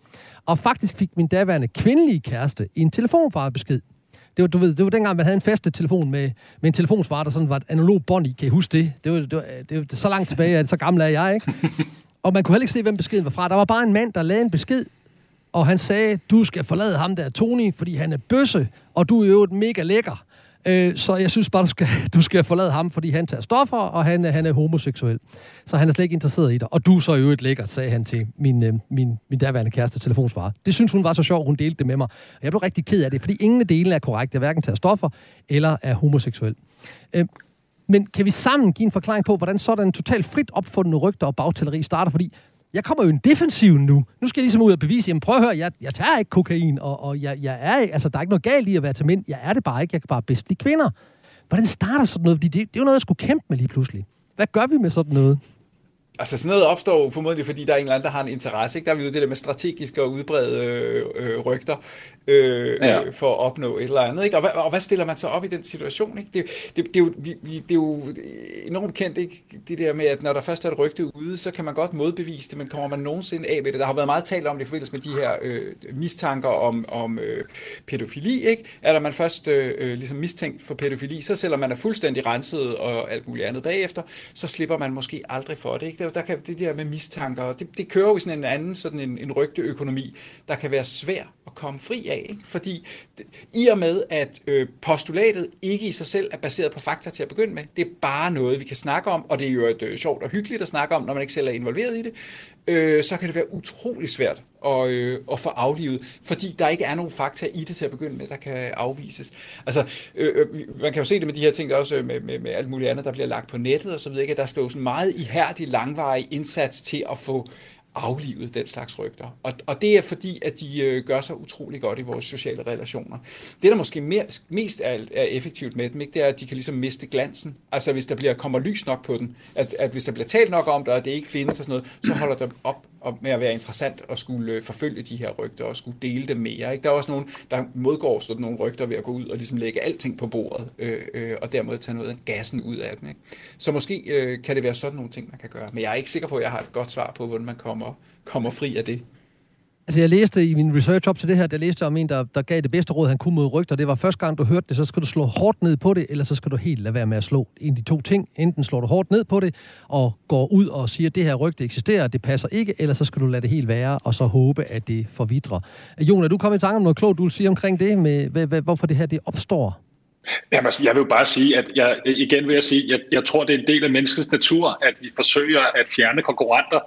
Og faktisk fik min daværende kvindelige kæreste en telefonfarebesked. Det var, du ved, det var dengang, man havde en faste telefon med, med en telefonsvar, der sådan var et analog bånd i. Kan I huske det? Det var, det var, det var så langt tilbage, at så gammel er jeg, ikke? Og man kunne heller ikke se, hvem beskeden var fra. Der var bare en mand, der lavede en besked, og han sagde, du skal forlade ham der, Tony, fordi han er bøsse, og du er jo et mega lækker. Øh, så jeg synes bare, du skal, du skal forlade ham, fordi han tager stoffer, og han, han er homoseksuel. Så han er slet ikke interesseret i dig. Og du så jo et lækkert, sagde han til min, øh, min, min derværende kæreste telefonsvarer. Det synes hun var så sjovt, hun delte det med mig. Og jeg blev rigtig ked af det, fordi ingen af delene er korrekt. Jeg hverken tager stoffer eller er homoseksuel. Øh, men kan vi sammen give en forklaring på, hvordan sådan en totalt frit opfundne rygter og bagtælleri starter? Fordi jeg kommer jo i en defensiv nu. Nu skal jeg ligesom ud og bevise, jamen prøv at høre, jeg, jeg tager ikke kokain, og, og jeg, jeg er altså der er ikke noget galt i at være til mænd. Jeg er det bare ikke, jeg kan bare bedst lide kvinder. Hvordan starter sådan noget? Fordi det, det er jo noget, jeg skulle kæmpe med lige pludselig. Hvad gør vi med sådan noget? Altså sådan noget opstår jo formodentlig, fordi der er en eller anden, der har en interesse. Ikke? Der er vi jo det der med strategiske og udbrede øh, øh, rygter øh, ja. øh, for at opnå et eller andet. Ikke? Og, hvad, og hvad stiller man så op i den situation? Ikke? Det, det, det, er jo, vi, det er jo enormt kendt, ikke? det der med, at når der først er et rygte ude, så kan man godt modbevise det, men kommer man nogensinde af med det? Der har været meget talt om det i forbindelse med de her øh, mistanker om, om øh, pædofili. Ikke? Er der man først øh, øh, ligesom mistænkt for pædofili, så selvom man er fuldstændig renset og alt muligt andet bagefter, så slipper man måske aldrig for det. Ikke? Der, der kan det der med mistanker, det, det kører jo i sådan en anden, sådan en, en rygteøkonomi, der kan være svær at komme fri af. Ikke? Fordi i og med, at øh, postulatet ikke i sig selv er baseret på fakta til at begynde med, det er bare noget, vi kan snakke om, og det er jo et øh, sjovt og hyggeligt at snakke om, når man ikke selv er involveret i det, øh, så kan det være utrolig svært at, øh, at få aflivet, fordi der ikke er nogen fakta i det til at begynde med, der kan afvises. Altså, øh, øh man kan jo se det med de her ting, der også øh, med, med, med alt muligt andet, der bliver lagt på nettet og så der skal jo sådan meget ihærdig, langvarig indsats til at få aflivet den slags rygter. Og, og det er fordi, at de øh, gør sig utrolig godt i vores sociale relationer. Det, der måske mere, mest er, er effektivt med dem, ikke, det er, at de kan ligesom miste glansen. Altså hvis der bliver, kommer lys nok på den, at, at hvis der bliver talt nok om det, og det ikke findes og sådan noget, så holder det op og med at være interessant at skulle øh, forfølge de her rygter og skulle dele dem mere. Ikke? Der er også nogen, der modgår sådan nogle rygter ved at gå ud og ligesom lægge alting på bordet, øh, øh, og dermed tage noget af gassen ud af den. Ikke? Så måske øh, kan det være sådan nogle ting, man kan gøre. Men jeg er ikke sikker på, at jeg har et godt svar på, hvordan man kommer, kommer fri af det. Altså, jeg læste i min research op til det her, der læste om en, der, der gav det bedste råd, han kunne mod rygter. Det var første gang, du hørte det, så skal du slå hårdt ned på det, eller så skal du helt lade være med at slå. En af de to ting. Enten slår du hårdt ned på det, og går ud og siger, at det her rygte eksisterer, det passer ikke, eller så skal du lade det helt være, og så håbe, at det forvidrer. Jon, er du kommet i tanke om noget klogt, du vil sige omkring det, med hvorfor det her det opstår? Jamen, altså, jeg vil bare sige, at jeg igen vil jeg sige, jeg, jeg tror, det er en del af menneskets natur, at vi forsøger at fjerne konkurrenter,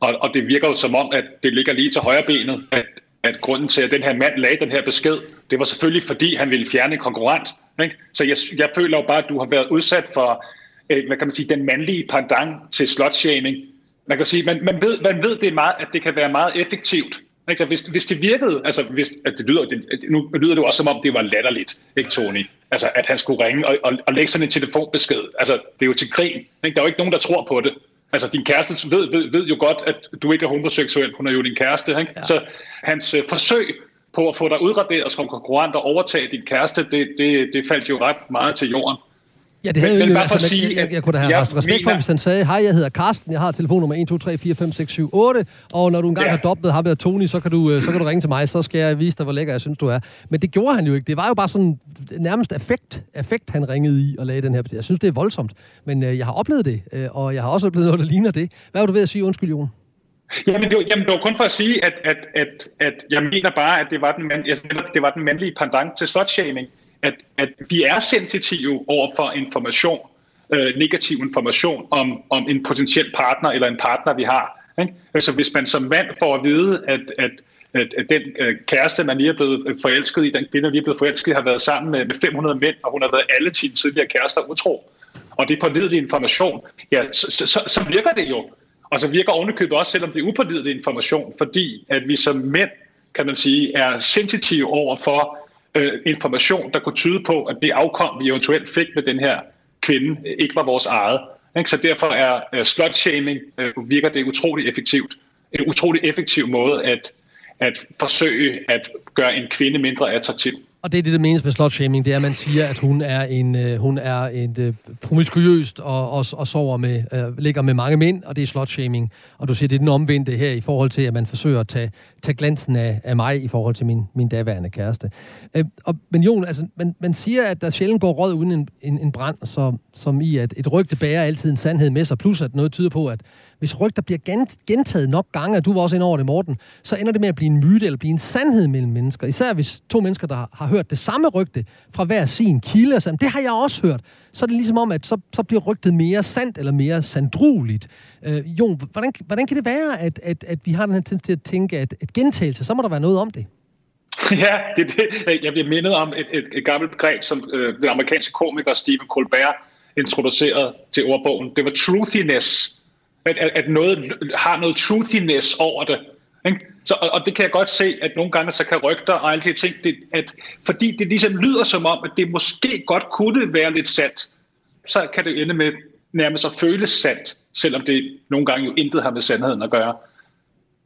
og, og det virker jo som om, at det ligger lige til højre benet, at, at grunden til, at den her mand lagde den her besked, det var selvfølgelig, fordi han ville fjerne en konkurrent. Ikke? Så jeg, jeg føler jo bare, at du har været udsat for, øh, hvad kan man sige, den mandlige pendant til slotshaming. Man kan sige, man, man, ved, man ved det er meget, at det kan være meget effektivt. Ikke? Hvis, hvis det virkede, altså hvis, at det lyder, det, nu lyder det jo også som om, det var latterligt, ikke Tony? Altså at han skulle ringe og, og, og lægge sådan en telefonbesked. Altså det er jo til grin. Ikke? Der er jo ikke nogen, der tror på det. Altså, din kæreste ved, ved, ved jo godt, at du ikke er homoseksuel. Hun er jo din kæreste. Ikke? Ja. Så hans øh, forsøg på at få dig udraderet som konkurrent og overtage din kæreste, det, det, det faldt jo ret meget til jorden. Ja, det havde men, jo bare for altså, sige, jeg, jeg, jeg kunne da have haft respekt mener, for, hvis han sagde, hej, jeg hedder Karsten, jeg har telefonnummer 1, 2, 3, 4, 5, 6, 7, 8, og når du engang ja. har dobblet ham ved Tony, så kan, du, øh, så kan du ringe til mig, så skal jeg vise dig, hvor lækker jeg synes, du er. Men det gjorde han jo ikke. Det var jo bare sådan nærmest affekt, affekt han ringede i og lagde den her. Jeg synes, det er voldsomt, men øh, jeg har oplevet det, øh, og jeg har også oplevet noget, der ligner det. Hvad var du ved at sige? Undskyld, Jon. Jamen det, var, jamen, det var kun for at sige, at, at, at, at jeg mener bare, at det var den, mand, jeg, det var den mandlige pendant til slutshaming. At, at vi er sensitive over for information, øh, negativ information om, om en potentiel partner eller en partner, vi har. Ikke? Altså hvis man som mand får at vide, at, at, at, at den øh, kæreste, man lige er blevet øh, forelsket i, den kvinde, man lige er blevet forelsket i, har været sammen med, med 500 mænd, og hun har været alle sine tidligere kærester utro, og det er pålidelig information, ja, så, så, så, så virker det jo. Og så virker ovenikøbet også, selvom det er upålidelig information, fordi at vi som mænd, kan man sige, er sensitive over for øh, information, der kunne tyde på, at det afkom, vi eventuelt fik med den her kvinde ikke var vores eget. Så derfor er øh, slut-shaming, øh, virker det utrolig effektivt. En utrolig effektiv måde at, at forsøge at gøre en kvinde mindre attraktiv. Og det er det, der menes med slutshaming, det er, at man siger, at hun er en, øh, hun er en øh, promiskuøst og, og, og sover med, øh, ligger med mange mænd, og det er slutshaming. Og du siger, det er den omvendte her i forhold til, at man forsøger at tage, tage glansen af, af mig i forhold til min, min daværende kæreste. Øh, og, men Jon, altså, man, man siger, at der sjældent går råd uden en, en, en brand, så, som i, at et rygte bærer altid en sandhed med sig, plus at noget tyder på, at hvis rygter bliver gentaget nok gange, og du var også ind over det, Morten, så ender det med at blive en myte eller blive en sandhed mellem mennesker. Især hvis to mennesker, der har hørt det samme rygte fra hver sin kilde, og det har jeg også hørt, så er det ligesom om, at så, så bliver rygtet mere sandt eller mere sandrueligt. Øh, Jon, hvordan, hvordan kan det være, at, at, at vi har den her tendens til at tænke, at et gentagelse, så må der være noget om det? Ja, det det. Jeg bliver mindet om et, et, et gammelt begreb, som øh, den amerikanske komiker Stephen Colbert introducerede til ordbogen. Det var truthiness at, at, at noget har noget truthiness over det. Ikke? Så, og, og det kan jeg godt se, at nogle gange så kan rygter og alle de ting, det, at, fordi det ligesom lyder som om, at det måske godt kunne være lidt sandt, så kan det ende med nærmest at føles sandt, selvom det nogle gange jo intet har med sandheden at gøre.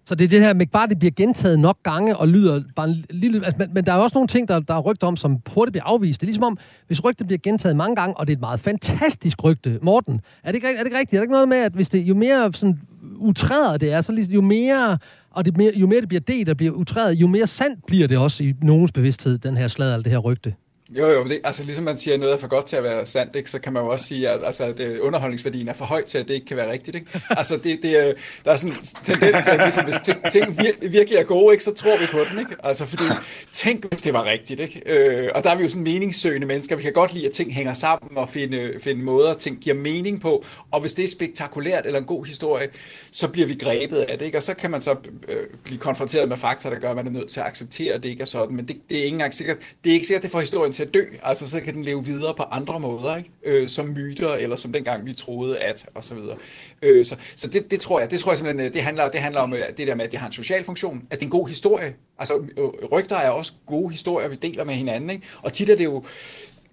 Så det er det her med, bare det bliver gentaget nok gange og lyder bare en lille... Altså, men, men der er også nogle ting, der, der er rygter om, som hurtigt bliver afvist. Det er ligesom om, hvis rygtet bliver gentaget mange gange, og det er et meget fantastisk rygte. Morten, er det ikke, er det ikke rigtigt? Er det ikke noget med, at hvis det, jo mere sådan utræret det er, så jo mere, og det mere, jo mere det bliver det, der bliver utræret, jo mere sandt bliver det også i nogens bevidsthed, den her slag, det her rygte. Jo, jo, det, altså ligesom man siger, at noget er for godt til at være sandt, ikke, så kan man jo også sige, at, altså, at underholdningsværdien er for høj til, at det ikke kan være rigtigt. Ikke? Altså, det, det, der er sådan en tendens til, at ligesom, hvis ting vir, virkelig er gode, ikke, så tror vi på dem. Ikke? Altså, fordi, tænk, hvis det var rigtigt. Ikke? Øh, og der er vi jo sådan meningssøgende mennesker. Vi kan godt lide, at ting hænger sammen og finde, finde måder, ting giver mening på. Og hvis det er spektakulært eller en god historie, så bliver vi grebet af det. Ikke? Og så kan man så øh, blive konfronteret med fakta, der gør, at man er nødt til at acceptere, at det ikke er sådan. Men det, det er ikke engang sikkert, det er ikke sikkert, det får historien til at dø. Altså, så kan den leve videre på andre måder, ikke? Øh, som myter, eller som dengang vi troede at, og så videre. Øh, så så det, det, tror jeg, det tror jeg simpelthen, det handler, det handler om øh, det der med, at det har en social funktion, at det er en god historie. Altså, øh, rygter er også gode historier, vi deler med hinanden, ikke? Og tit er det jo,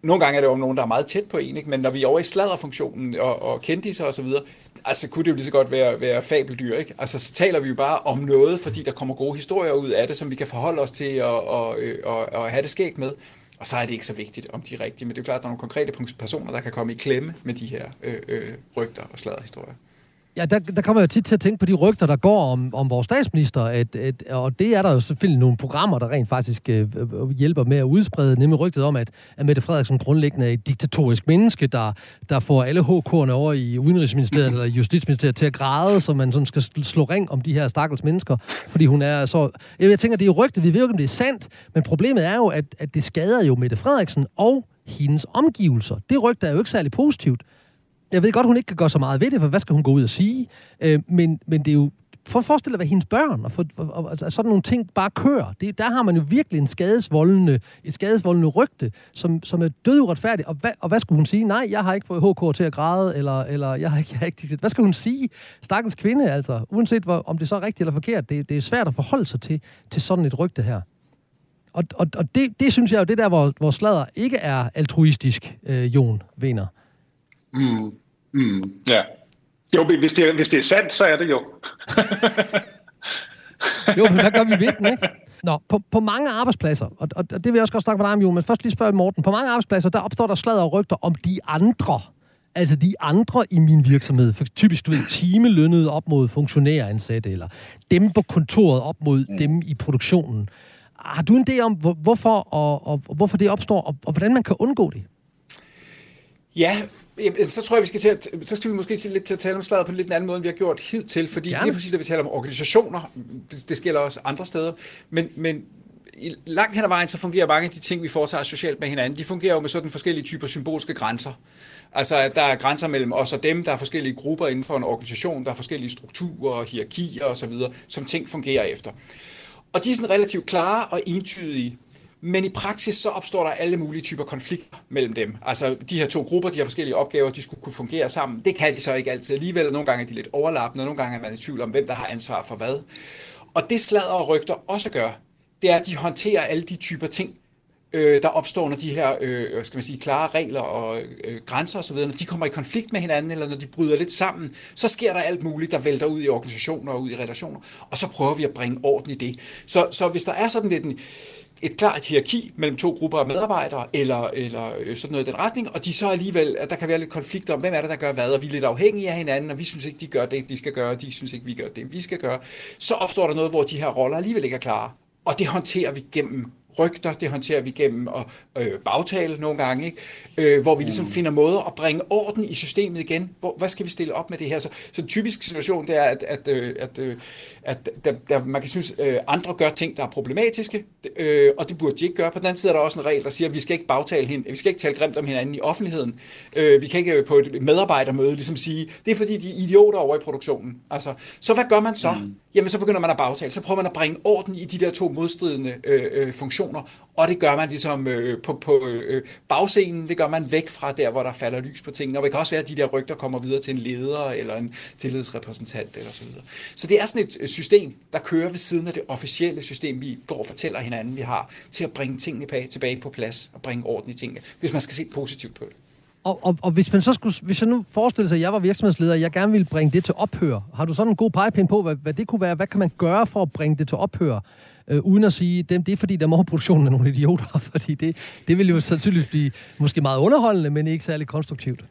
nogle gange er det jo nogen, der er meget tæt på en, ikke? men når vi er over i sladderfunktionen og, og kendiser og så videre, altså kunne det jo lige så godt være, være fabeldyr, ikke? Altså så taler vi jo bare om noget, fordi der kommer gode historier ud af det, som vi kan forholde os til og, og, øh, og, og have det skægt med. Og så er det ikke så vigtigt, om de er rigtige, men det er klart, at der er nogle konkrete personer, der kan komme i klemme med de her øh, øh, rygter og sladderhistorier. Ja, der, der kommer jeg jo tit til at tænke på de rygter, der går om, om vores statsminister, at, at, og det er der jo selvfølgelig nogle programmer, der rent faktisk øh, øh hjælper med at udsprede, nemlig rygtet om, at, at Mette Frederiksen grundlæggende er et diktatorisk menneske, der, der får alle HK'erne over i Udenrigsministeriet eller Justitsministeriet til at græde, så man sådan skal slå ring om de her stakkels mennesker, fordi hun er så... Jeg tænker, det er jo rygtet, vi ved jo ikke, om det er sandt, men problemet er jo, at, at det skader jo Mette Frederiksen og hendes omgivelser. Det rygte er jo ikke særlig positivt. Jeg ved godt, hun ikke kan gøre så meget ved det, for hvad skal hun gå ud og sige? Øh, men, men det er jo for at forestille dig, hvad hendes børn og, for, og, og, og sådan nogle ting bare kører. Det, der har man jo virkelig en skadesvoldende, et skadesvoldende rygte, som, som er døduretfærdigt. Og hvad, og hvad skulle hun sige? Nej, jeg har ikke fået HK til at græde, eller, eller jeg har ikke, jeg har ikke... Hvad skal hun sige? Stakkels kvinde, altså. Uanset hvor, om det så er rigtigt eller forkert, det, det er svært at forholde sig til, til sådan et rygte her. Og, og, og det, det synes jeg jo, det der, hvor, hvor slader ikke er altruistisk, øh, Jon Vener. Mm. Mm. Ja. Jo, hvis det, er, hvis det er sandt, så er det jo. jo, men hvad gør vi ved den, ikke? Nå, på, på mange arbejdspladser, og, og det vil jeg også godt snakke med dig om, Jon, men først lige spørge Morten. På mange arbejdspladser, der opstår der slader og rygter om de andre. Altså de andre i min virksomhed. For typisk, du ved, timelønnet op mod funktionæransatte, eller dem på kontoret op mod mm. dem i produktionen. Har du en idé om, hvorfor, og, og, og hvorfor det opstår, og, og hvordan man kan undgå det? Ja, så tror jeg, vi skal til at, så skal vi måske til lidt til at tale om slaget på en lidt anden måde, end vi har gjort hidtil, fordi Gerne. det er præcis, at vi taler om organisationer, det, det sker også andre steder, men, men i langt hen ad vejen, så fungerer mange af de ting, vi foretager socialt med hinanden, de fungerer jo med sådan forskellige typer symbolske grænser. Altså, at der er grænser mellem os og dem, der er forskellige grupper inden for en organisation, der er forskellige strukturer, hierarkier osv., som ting fungerer efter. Og de er sådan relativt klare og entydige. Men i praksis så opstår der alle mulige typer konflikter mellem dem. Altså de her to grupper, de har forskellige opgaver, de skulle kunne fungere sammen. Det kan de så ikke altid alligevel. Nogle gange er de lidt overlappende, og nogle gange er man i tvivl om, hvem der har ansvar for hvad. Og det sladder og rygter også gør, det er, at de håndterer alle de typer ting, øh, der opstår, når de her øh, skal man sige, klare regler og øh, grænser osv., når de kommer i konflikt med hinanden, eller når de bryder lidt sammen, så sker der alt muligt, der vælter ud i organisationer og ud i relationer, og så prøver vi at bringe orden i det. Så, så hvis der er sådan lidt en, et klart hierarki mellem to grupper af medarbejdere, eller, eller øh, sådan noget i den retning, og de så alligevel, at der kan være lidt konflikt om, hvem er det, der gør hvad, og vi er lidt afhængige af hinanden, og vi synes ikke, de gør det, de skal gøre, og de synes ikke, vi gør det, vi skal gøre, så opstår der noget, hvor de her roller alligevel ikke er klare. Og det håndterer vi gennem rygter, det håndterer vi gennem og øh, bagtale nogle gange, ikke? Øh, hvor vi ligesom mm. finder måder at bringe orden i systemet igen. Hvor, hvad skal vi stille op med det her? Så, så en typisk situation, det er, at, at, øh, at, øh, at der, der, man kan synes, at øh, andre gør ting, der er problematiske, øh, og det burde de ikke gøre. På den anden side er der også en regel, der siger, at vi skal ikke bagtale hende, vi skal ikke tale grimt om hinanden i offentligheden. Øh, vi kan ikke på et medarbejdermøde ligesom sige, det er fordi, de er idioter over i produktionen. Altså, så hvad gør man så? Mm. Jamen, så begynder man at bagtale. Så prøver man at bringe orden i de der to modstridende øh, øh, funktioner, og det gør man ligesom øh, på, på øh, bagscenen, det gør man væk fra der, hvor der falder lys på tingene. Og det kan også være, at de der rygter kommer videre til en leder eller en tillidsrepræsentant eller så videre. Så det er sådan et øh, system, der kører ved siden af det officielle system, vi går og fortæller hinanden, vi har, til at bringe tingene tilbage på plads og bringe orden i tingene, hvis man skal se positivt på det. Og, og, og hvis man så skulle, hvis jeg nu forestiller sig, at jeg var virksomhedsleder, og jeg gerne ville bringe det til ophør, har du sådan en god pegepind på, hvad, hvad det kunne være? Hvad kan man gøre for at bringe det til ophør? Øh, uden at sige, det, det er fordi, der må produktionen af nogle idioter, fordi det, det vil jo sandsynligvis blive måske meget underholdende, men ikke særlig konstruktivt.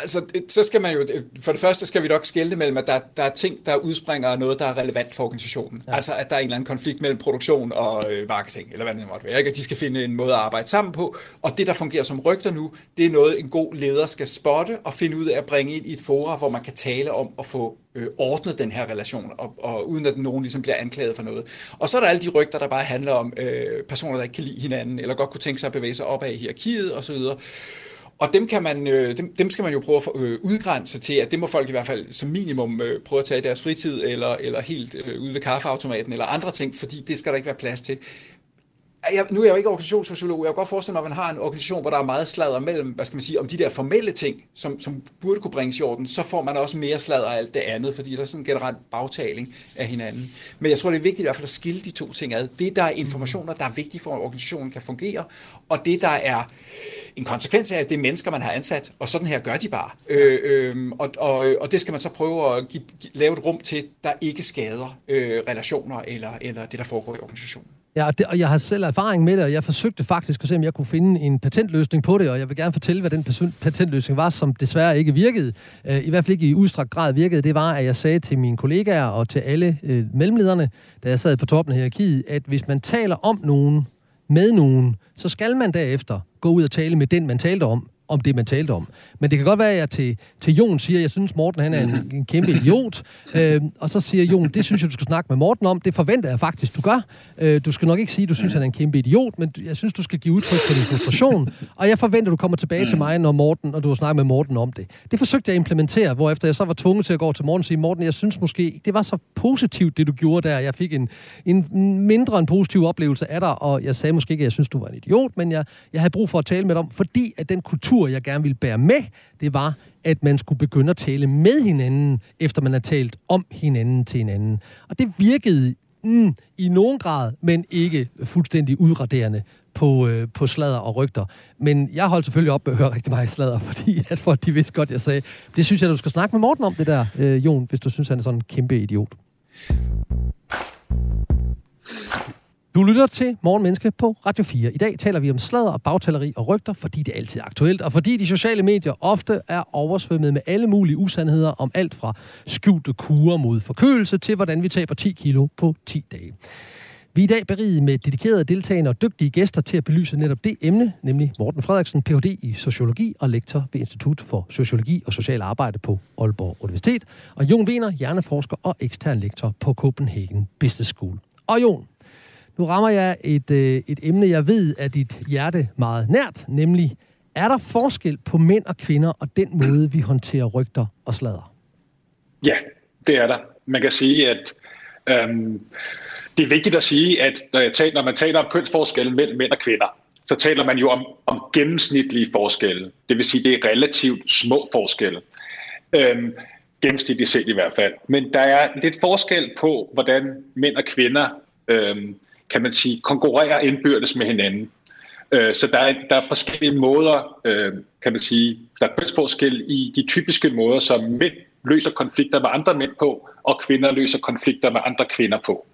Altså, så skal man jo, for det første skal vi nok skælde mellem, at der, der er ting, der udspringer af noget, der er relevant for organisationen. Ja. Altså, at der er en eller anden konflikt mellem produktion og øh, marketing, eller hvad det måtte være. Ikke? At de skal finde en måde at arbejde sammen på, og det, der fungerer som rygter nu, det er noget, en god leder skal spotte og finde ud af at bringe ind i et forum, hvor man kan tale om at få øh, ordnet den her relation, og, og uden at nogen ligesom bliver anklaget for noget. Og så er der alle de rygter, der bare handler om øh, personer, der ikke kan lide hinanden, eller godt kunne tænke sig at bevæge sig op af hierarkiet osv., og dem, kan man, øh, dem, dem skal man jo prøve at øh, udgrænse til, at det må folk i hvert fald som minimum øh, prøve at tage i deres fritid, eller, eller helt øh, ude ved kaffeautomaten, eller andre ting, fordi det skal der ikke være plads til jeg, nu er jeg jo ikke organisationssociolog, jeg kan godt forestille mig, at man har en organisation, hvor der er meget sladder mellem, hvad skal man sige, om de der formelle ting, som, som burde kunne bringes i orden, så får man også mere sladder af alt det andet, fordi der er sådan en generelt bagtaling af hinanden. Men jeg tror, det er vigtigt i hvert fald at skille de to ting ad. Det, der er informationer, der er vigtige for, at organisationen kan fungere, og det, der er en konsekvens af, at det er mennesker, man har ansat, og sådan her gør de bare. Øh, øh, og, og, og det skal man så prøve at give, lave et rum til, der ikke skader øh, relationer eller, eller det, der foregår i organisationen. Ja, og, det, og jeg har selv erfaring med det, og jeg forsøgte faktisk at se, om jeg kunne finde en patentløsning på det, og jeg vil gerne fortælle, hvad den patentløsning var, som desværre ikke virkede. Øh, I hvert fald ikke i udstrakt grad virkede. Det var, at jeg sagde til mine kollegaer og til alle øh, mellemlederne, da jeg sad på toppen af hierarkiet, at hvis man taler om nogen, med nogen, så skal man derefter gå ud og tale med den, man talte om, om det, man talte om. Men det kan godt være, at jeg til, til Jon siger, at jeg synes, Morten han er en, mhm. en kæmpe idiot. øh, og så siger Jon, det synes jeg, du skal snakke med Morten om. Det forventer jeg faktisk, du gør. Øh, du skal nok ikke sige, at du synes, han er en kæmpe idiot, men jeg synes, du skal give udtryk for din frustration. Og jeg forventer, du kommer tilbage til mig, når Morten, og du har snakket med Morten om det. Det forsøgte jeg at implementere, hvor efter jeg så var tvunget til at gå til Morten og sige, Morten, jeg synes måske, det var så positivt, det du gjorde der. Jeg fik en, en mindre en positiv oplevelse af dig, og jeg sagde måske ikke, at jeg synes, du var en idiot, men jeg, jeg havde brug for at tale med dig om, fordi at den kultur, jeg gerne ville bære med, det var, at man skulle begynde at tale med hinanden, efter man har talt om hinanden til hinanden. Og det virkede mm, i nogen grad, men ikke fuldstændig udraderende på, øh, på sladder og rygter. Men jeg holdt selvfølgelig op med at høre rigtig meget sladder, fordi at folk de vidste godt, jeg sagde, det synes jeg, du skal snakke med Morten om det der, øh, Jon, hvis du synes, han er sådan en kæmpe idiot. Du lytter til Morgenmenneske på Radio 4. I dag taler vi om sladder og bagtaleri og rygter, fordi det er altid aktuelt, og fordi de sociale medier ofte er oversvømmet med alle mulige usandheder om alt fra skjulte kurer mod forkølelse til, hvordan vi taber 10 kilo på 10 dage. Vi er i dag beriget med dedikerede deltagende og dygtige gæster til at belyse netop det emne, nemlig Morten Frederiksen, Ph.D. i Sociologi og lektor ved Institut for Sociologi og Social Arbejde på Aalborg Universitet, og Jon Wiener, hjerneforsker og ekstern lektor på Copenhagen Business School. Og Jon, nu rammer jeg et, øh, et emne, jeg ved er dit hjerte meget nært, nemlig, er der forskel på mænd og kvinder og den måde, vi håndterer rygter og slader? Ja, det er der. Man kan sige, at øhm, det er vigtigt at sige, at når, jeg taler, når man taler om kønsforskelle mellem mænd og kvinder, så taler man jo om, om gennemsnitlige forskelle. Det vil sige, det er relativt små forskelle. Øhm, gennemsnitligt set i hvert fald. Men der er lidt forskel på, hvordan mænd og kvinder øhm, kan man sige, konkurrerer indbyrdes med hinanden. Øh, så der er, der er forskellige måder, øh, kan man sige, der er kønsforskel i de typiske måder, som mænd løser konflikter med andre mænd på, og kvinder løser konflikter med andre kvinder på.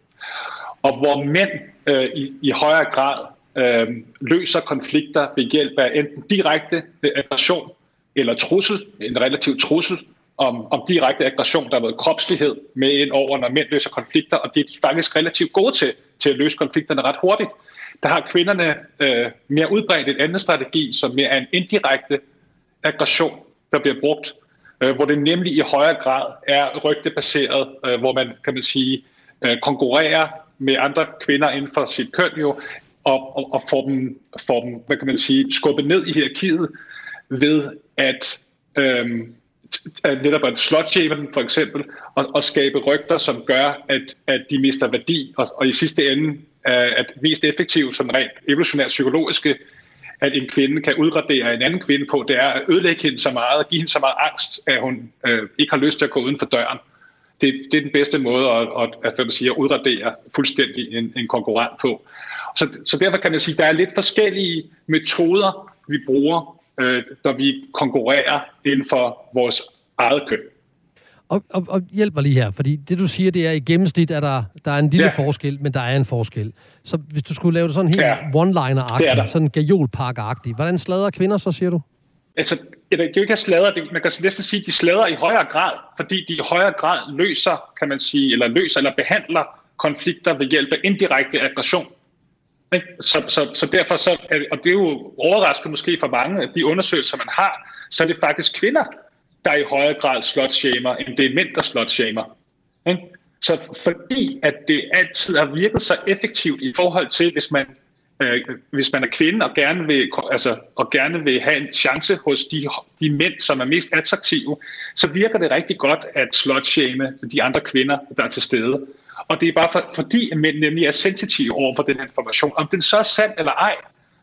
Og hvor mænd øh, i, i højere grad øh, løser konflikter ved hjælp af enten direkte aggression eller trussel, en relativ trussel, om, om direkte aggression, der har været kropslighed med ind over, når mænd løser konflikter, og det er de faktisk relativt gode til, til at løse konflikterne ret hurtigt. Der har kvinderne øh, mere udbredt en anden strategi, som mere er en indirekte aggression, der bliver brugt, øh, hvor det nemlig i højere grad er rygtebaseret, øh, hvor man, kan man sige, øh, konkurrerer med andre kvinder inden for sit køn jo, og, og, og får, dem, får dem, hvad kan man sige, skubbet ned i hierarkiet ved at øh, netop at slot dem for eksempel, og, og skabe rygter, som gør, at, at de mister værdi, og, og i sidste ende at mest effektivt, sådan rent evolutionært psykologiske, at en kvinde kan udradere en anden kvinde på, det er at ødelægge hende så meget, og give hende så meget angst, at hun øh, ikke har lyst til at gå uden for døren. Det, det er den bedste måde at, at, at, at, sige, at udradere fuldstændig en, en konkurrent på. Så, så derfor kan man sige, at der er lidt forskellige metoder, vi bruger øh, når vi konkurrerer inden for vores eget køn. Og, og, og hjælp mig lige her, fordi det du siger, det er i gennemsnit, at der, der er en lille ja. forskel, men der er en forskel. Så hvis du skulle lave det sådan helt ja. one-liner-agtigt, sådan gajolpark-agtigt, hvordan slader kvinder så, siger du? Altså, det er jo ikke slader, det, man kan næsten sige, at de slader i højere grad, fordi de i højere grad løser, kan man sige, eller løser eller behandler konflikter ved hjælp af indirekte aggression. Så, så, så derfor, så, og det er jo overraskende måske for mange, at de undersøgelser, man har, så er det faktisk kvinder, der i højere grad slutshamer, end det er mænd, der slutshamer. Så fordi at det altid har virket så effektivt i forhold til, hvis man, øh, hvis man er kvinde og gerne, vil, altså, og gerne vil have en chance hos de, de mænd, som er mest attraktive, så virker det rigtig godt at slutshame de andre kvinder, der er til stede. Og det er bare for, fordi, at mænd nemlig er sensitive over for den her information. Om den så er sand eller ej,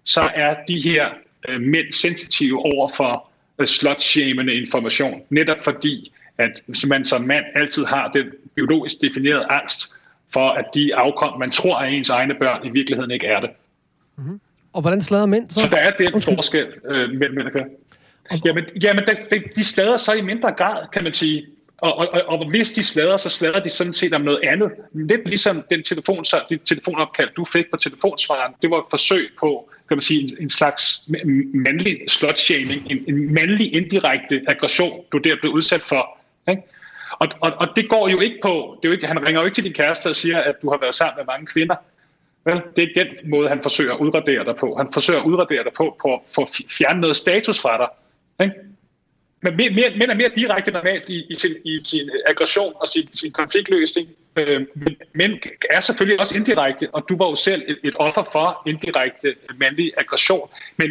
så er de her øh, mænd sensitive over for øh, slutshamende information. Netop fordi, at man som mand altid har den biologisk definerede angst for, at de afkom, man tror er ens egne børn, i virkeligheden ikke er det. Mm-hmm. Og hvordan slader mænd så? Så der er den forskel øh, mellem mænd og kvinder. Jamen, jamen de, de slader så i mindre grad, kan man sige. Og, og, og hvis de slader, så slader de sådan set om noget andet. Lidt ligesom den telefon, så, det telefonopkald, du fik på telefonsvaren, det var et forsøg på kan man sige, en, en slags mandlig slutshaming, en, en mandlig indirekte aggression, du der blev udsat for. Ikke? Og, og, og det går jo ikke på, det er jo ikke, han ringer jo ikke til din kæreste og siger, at du har været sammen med mange kvinder. Vel, det er den måde, han forsøger at udradere dig på. Han forsøger at udradere dig på, på på at fjerne noget status fra dig Ikke? Men mere, mere, mænd er mere direkte normalt i, i, sin, i sin aggression og sin, sin konfliktløsning. Øh, men mænd er selvfølgelig også indirekte, og du var jo selv et, et offer for indirekte mandlig aggression. Men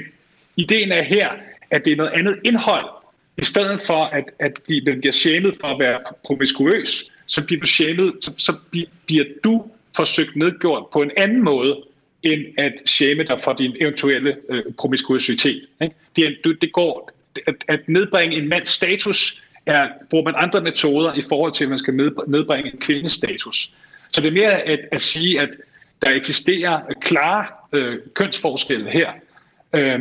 ideen er her, at det er noget andet indhold. I stedet for, at, at den bliver sjælet for at være promiskuøs, så bliver du sjælet, så, så bliver du forsøgt nedgjort på en anden måde, end at shame dig for din eventuelle øh, promiskuitet. Ikke? Det, det går, at, at nedbringe en mands status, er, bruger man andre metoder i forhold til, at man skal nedbringe en kvindes status. Så det er mere at, at sige, at der eksisterer klare øh, kønsforskelle her. Øh,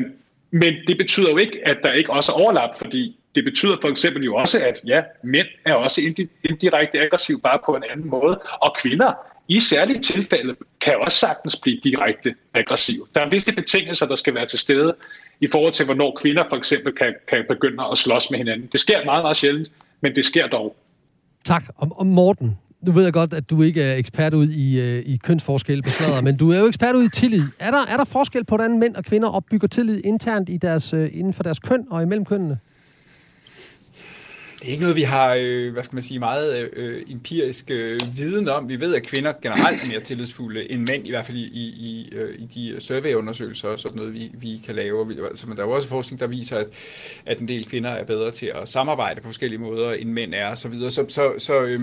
men det betyder jo ikke, at der ikke også er overlap, fordi det betyder for eksempel jo også, at ja, mænd er også indirekte aggressive, bare på en anden måde, og kvinder i særlige tilfælde kan også sagtens blive direkte aggressive. Der er visse betingelser, der skal være til stede i forhold til, hvornår kvinder for eksempel kan, kan begynde at slås med hinanden. Det sker meget, meget sjældent, men det sker dog. Tak. Og, og Morten, nu ved jeg godt, at du ikke er ekspert ud i, øh, i kønsforskel på sladder, men du er jo ekspert ud i tillid. Er der, er der forskel på, hvordan mænd og kvinder opbygger tillid internt i deres, øh, inden for deres køn og imellem kønnene? Det er ikke noget, vi har, øh, hvad skal man sige, meget øh, empirisk øh, viden om. Vi ved, at kvinder generelt er mere tillidsfulde end mænd, i hvert fald i, i, øh, i de surveyundersøgelser og sådan noget, vi, vi kan lave. Altså, men der er jo også forskning, der viser, at, at en del kvinder er bedre til at samarbejde på forskellige måder, end mænd er, og så videre. Så, så, så øh,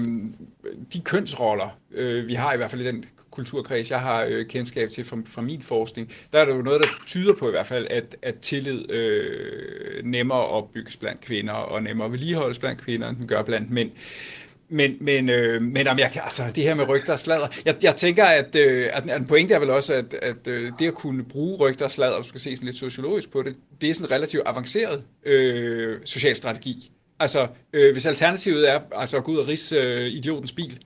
de kønsroller, øh, vi har i hvert fald i den kulturkreds, jeg har øh, kendskab til fra, fra min forskning, der er der jo noget, der tyder på i hvert fald, at, at tillid øh, nemmere opbygges blandt kvinder, og nemmere vedligeholdes blandt kvinder, end den gør blandt mænd. Men, men, øh, men om jeg, altså, det her med rygter og sladder, jeg, jeg tænker, at, øh, at en pointe er vel også, at, at øh, det at kunne bruge rygter og sladder, hvis man skal se sådan lidt sociologisk på det, det er sådan en relativt avanceret øh, social strategi. Altså, øh, hvis alternativet er altså, at gå ud og rise øh, idiotens bil,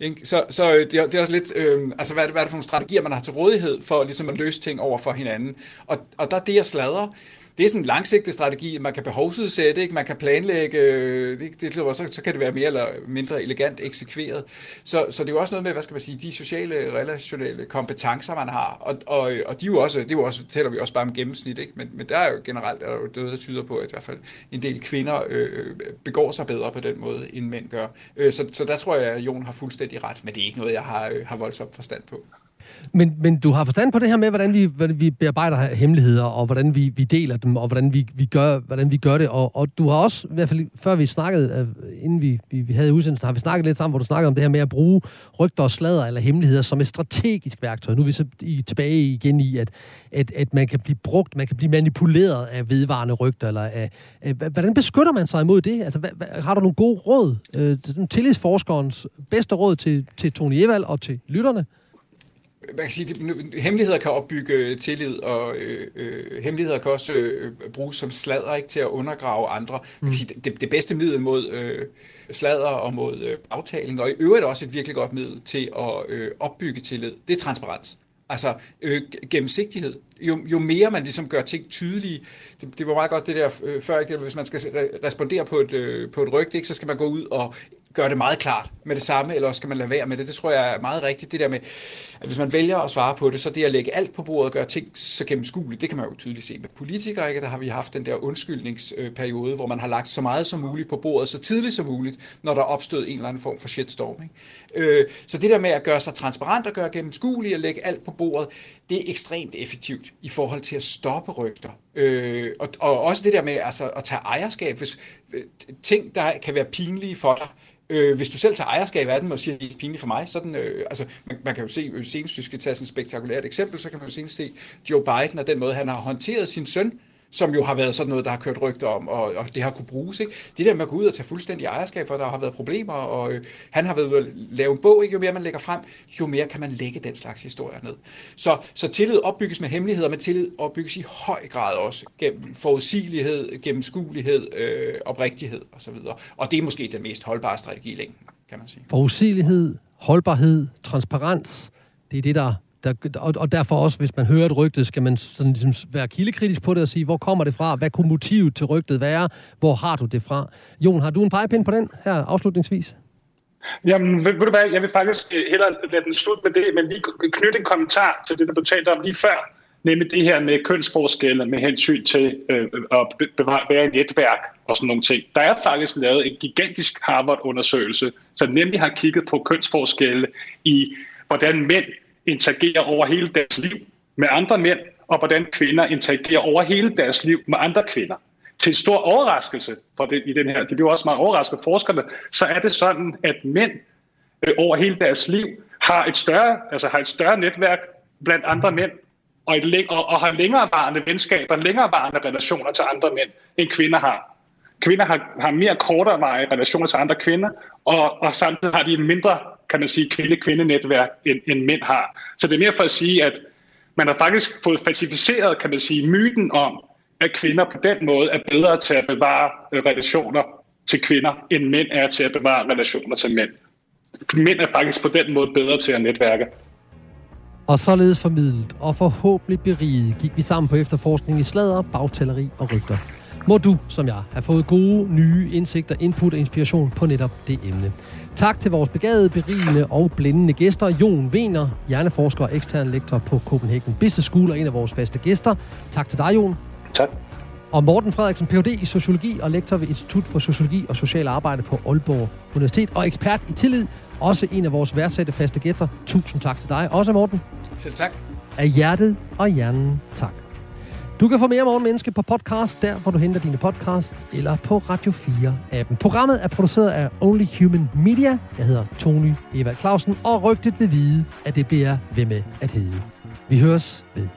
ikke? Så, så øh, det, er, det er også lidt, øh, altså hvad er, det, hvad er det for nogle strategier, man har til rådighed for ligesom at løse ting over for hinanden. Og, og der er det, jeg sladrer det er sådan en langsigtet strategi, man kan behovsudsætte, ikke? man kan planlægge, øh, det, det, så, så kan det være mere eller mindre elegant eksekveret. Så, så det er jo også noget med, hvad skal man sige, de sociale, relationelle kompetencer, man har, og, og, og de er jo også, det er jo også, taler vi også bare om gennemsnit, ikke? Men, men der er jo generelt er der jo noget, der tyder på, at i hvert fald en del kvinder øh, øh begår sig bedre på den måde, end mænd gør. Øh, så, så der tror jeg, at Jon har fuldstændig ret, men det er ikke noget, jeg har, øh, har voldsomt forstand på. Men, men du har forstand på det her med, hvordan vi, hvordan vi bearbejder hemmeligheder, og hvordan vi, vi deler dem, og hvordan vi, vi, gør, hvordan vi gør det. Og, og du har også, i hvert fald før vi snakkede, øh, inden vi, vi, vi havde udsendelsen, har vi snakket lidt sammen, hvor du snakkede om det her med at bruge rygter og sladder eller hemmeligheder som et strategisk værktøj. Nu er vi så i, tilbage igen i, at, at, at man kan blive brugt, man kan blive manipuleret af vedvarende rygter. Eller af, af, hvordan beskytter man sig imod det? Altså, hvad, hvad, har du nogle gode råd? Øh, tillidsforskerens bedste råd til, til Tony Evald og til lytterne? Man kan sige, at hemmeligheder kan opbygge tillid, og øh, øh, hemmeligheder kan også øh, bruges som sladder ikke, til at undergrave andre. Man kan mm. sige, det, det bedste middel mod øh, sladder og mod øh, aftaling, og i øvrigt også et virkelig godt middel til at øh, opbygge tillid, det er transparens. Altså øh, gennemsigtighed. Jo, jo mere man ligesom gør ting tydelige, det, det var meget godt det der øh, før, ikke? hvis man skal respondere på et, øh, på et rygte, ikke? så skal man gå ud og gøre det meget klart med det samme, eller også skal man lade være med det. Det tror jeg er meget rigtigt. Det der med, at hvis man vælger at svare på det, så det at lægge alt på bordet og gøre ting så gennemskueligt, det kan man jo tydeligt se med politikere. Ikke? Der har vi haft den der undskyldningsperiode, hvor man har lagt så meget som muligt på bordet, så tidligt som muligt, når der opstod en eller anden form for shitstorm. Ikke? Øh, så det der med at gøre sig transparent og gøre gennemskueligt og lægge alt på bordet, det er ekstremt effektivt i forhold til at stoppe rygter. Øh, og, og også det der med altså, at tage ejerskab, hvis øh, ting, der kan være pinlige for dig, Øh, hvis du selv tager ejerskab af den og siger, at det er pinligt for mig, så den, øh, altså, man, man, kan jo se, øh, senest, hvis vi skal tage sådan et spektakulært eksempel, så kan man jo senest se Joe Biden og den måde, han har håndteret sin søn, som jo har været sådan noget, der har kørt rygter om, og, og det har kunne bruges. Ikke? Det der med at gå ud og tage fuldstændig ejerskab, for der har været problemer, og øh, han har været at lave en bog, ikke? jo mere man lægger frem, jo mere kan man lægge den slags historier ned. Så, så tillid opbygges med hemmeligheder, men tillid opbygges i høj grad også gennem forudsigelighed, gennemskuelighed, øh, oprigtighed osv. Og det er måske den mest holdbare strategi i længden, kan man sige. Forudsigelighed, holdbarhed, transparens, det er det, der der, og, og derfor også, hvis man hører et rygte, skal man sådan ligesom være kildekritisk på det og sige, hvor kommer det fra? Hvad kunne motivet til rygtet være? Hvor har du det fra? Jon, har du en pegepind på den her afslutningsvis? Jamen, ved, ved du hvad, jeg vil faktisk øh, hellere lade den slutte med det, men lige knytte en kommentar til det, der du talte om lige før. nemlig det her med kønsforskelle med hensyn til øh, at bevare, være i netværk og sådan nogle ting. Der er faktisk lavet en gigantisk Harvard-undersøgelse, som nemlig har kigget på kønsforskelle i, hvordan mænd interagerer over hele deres liv med andre mænd, og hvordan kvinder interagerer over hele deres liv med andre kvinder. Til stor overraskelse for det, i den her, det bliver også meget overrasket forskerne, så er det sådan, at mænd øh, over hele deres liv har et større, altså har et større netværk blandt andre mænd, og, et, og, og har længerevarende venskaber, længerevarende relationer til andre mænd, end kvinder har. Kvinder har, har mere kortere relationer til andre kvinder, og, og samtidig har de en mindre, kan man sige, kvinde-kvinde-netværk, end, end mænd har. Så det er mere for at sige, at man har faktisk fået falsificeret, kan man sige, myten om, at kvinder på den måde er bedre til at bevare øh, relationer til kvinder, end mænd er til at bevare relationer til mænd. Mænd er faktisk på den måde bedre til at netværke. Og således formidlet og forhåbentlig beriget gik vi sammen på efterforskning i slader, bagtaleri og rygter. Må du, som jeg, have fået gode, nye indsigter, input og inspiration på netop det emne. Tak til vores begavede, berigende og blændende gæster. Jon Wener, hjerneforsker og ekstern lektor på Copenhagen Business School, og en af vores faste gæster. Tak til dig, Jon. Tak. Og Morten Frederiksen, Ph.D. i Sociologi og lektor ved Institut for Sociologi og Social Arbejde på Aalborg Universitet, og ekspert i tillid, også en af vores værdsætte faste gæster. Tusind tak til dig. Også Morten. Selv tak. Af hjertet og hjernen, tak. Du kan få mere Morgenmenneske på podcast, der hvor du henter dine podcasts, eller på Radio 4-appen. Programmet er produceret af Only Human Media. Jeg hedder Tony Eva Clausen, og rygtet vil vide, at det bliver ved med at hedde. Vi høres ved.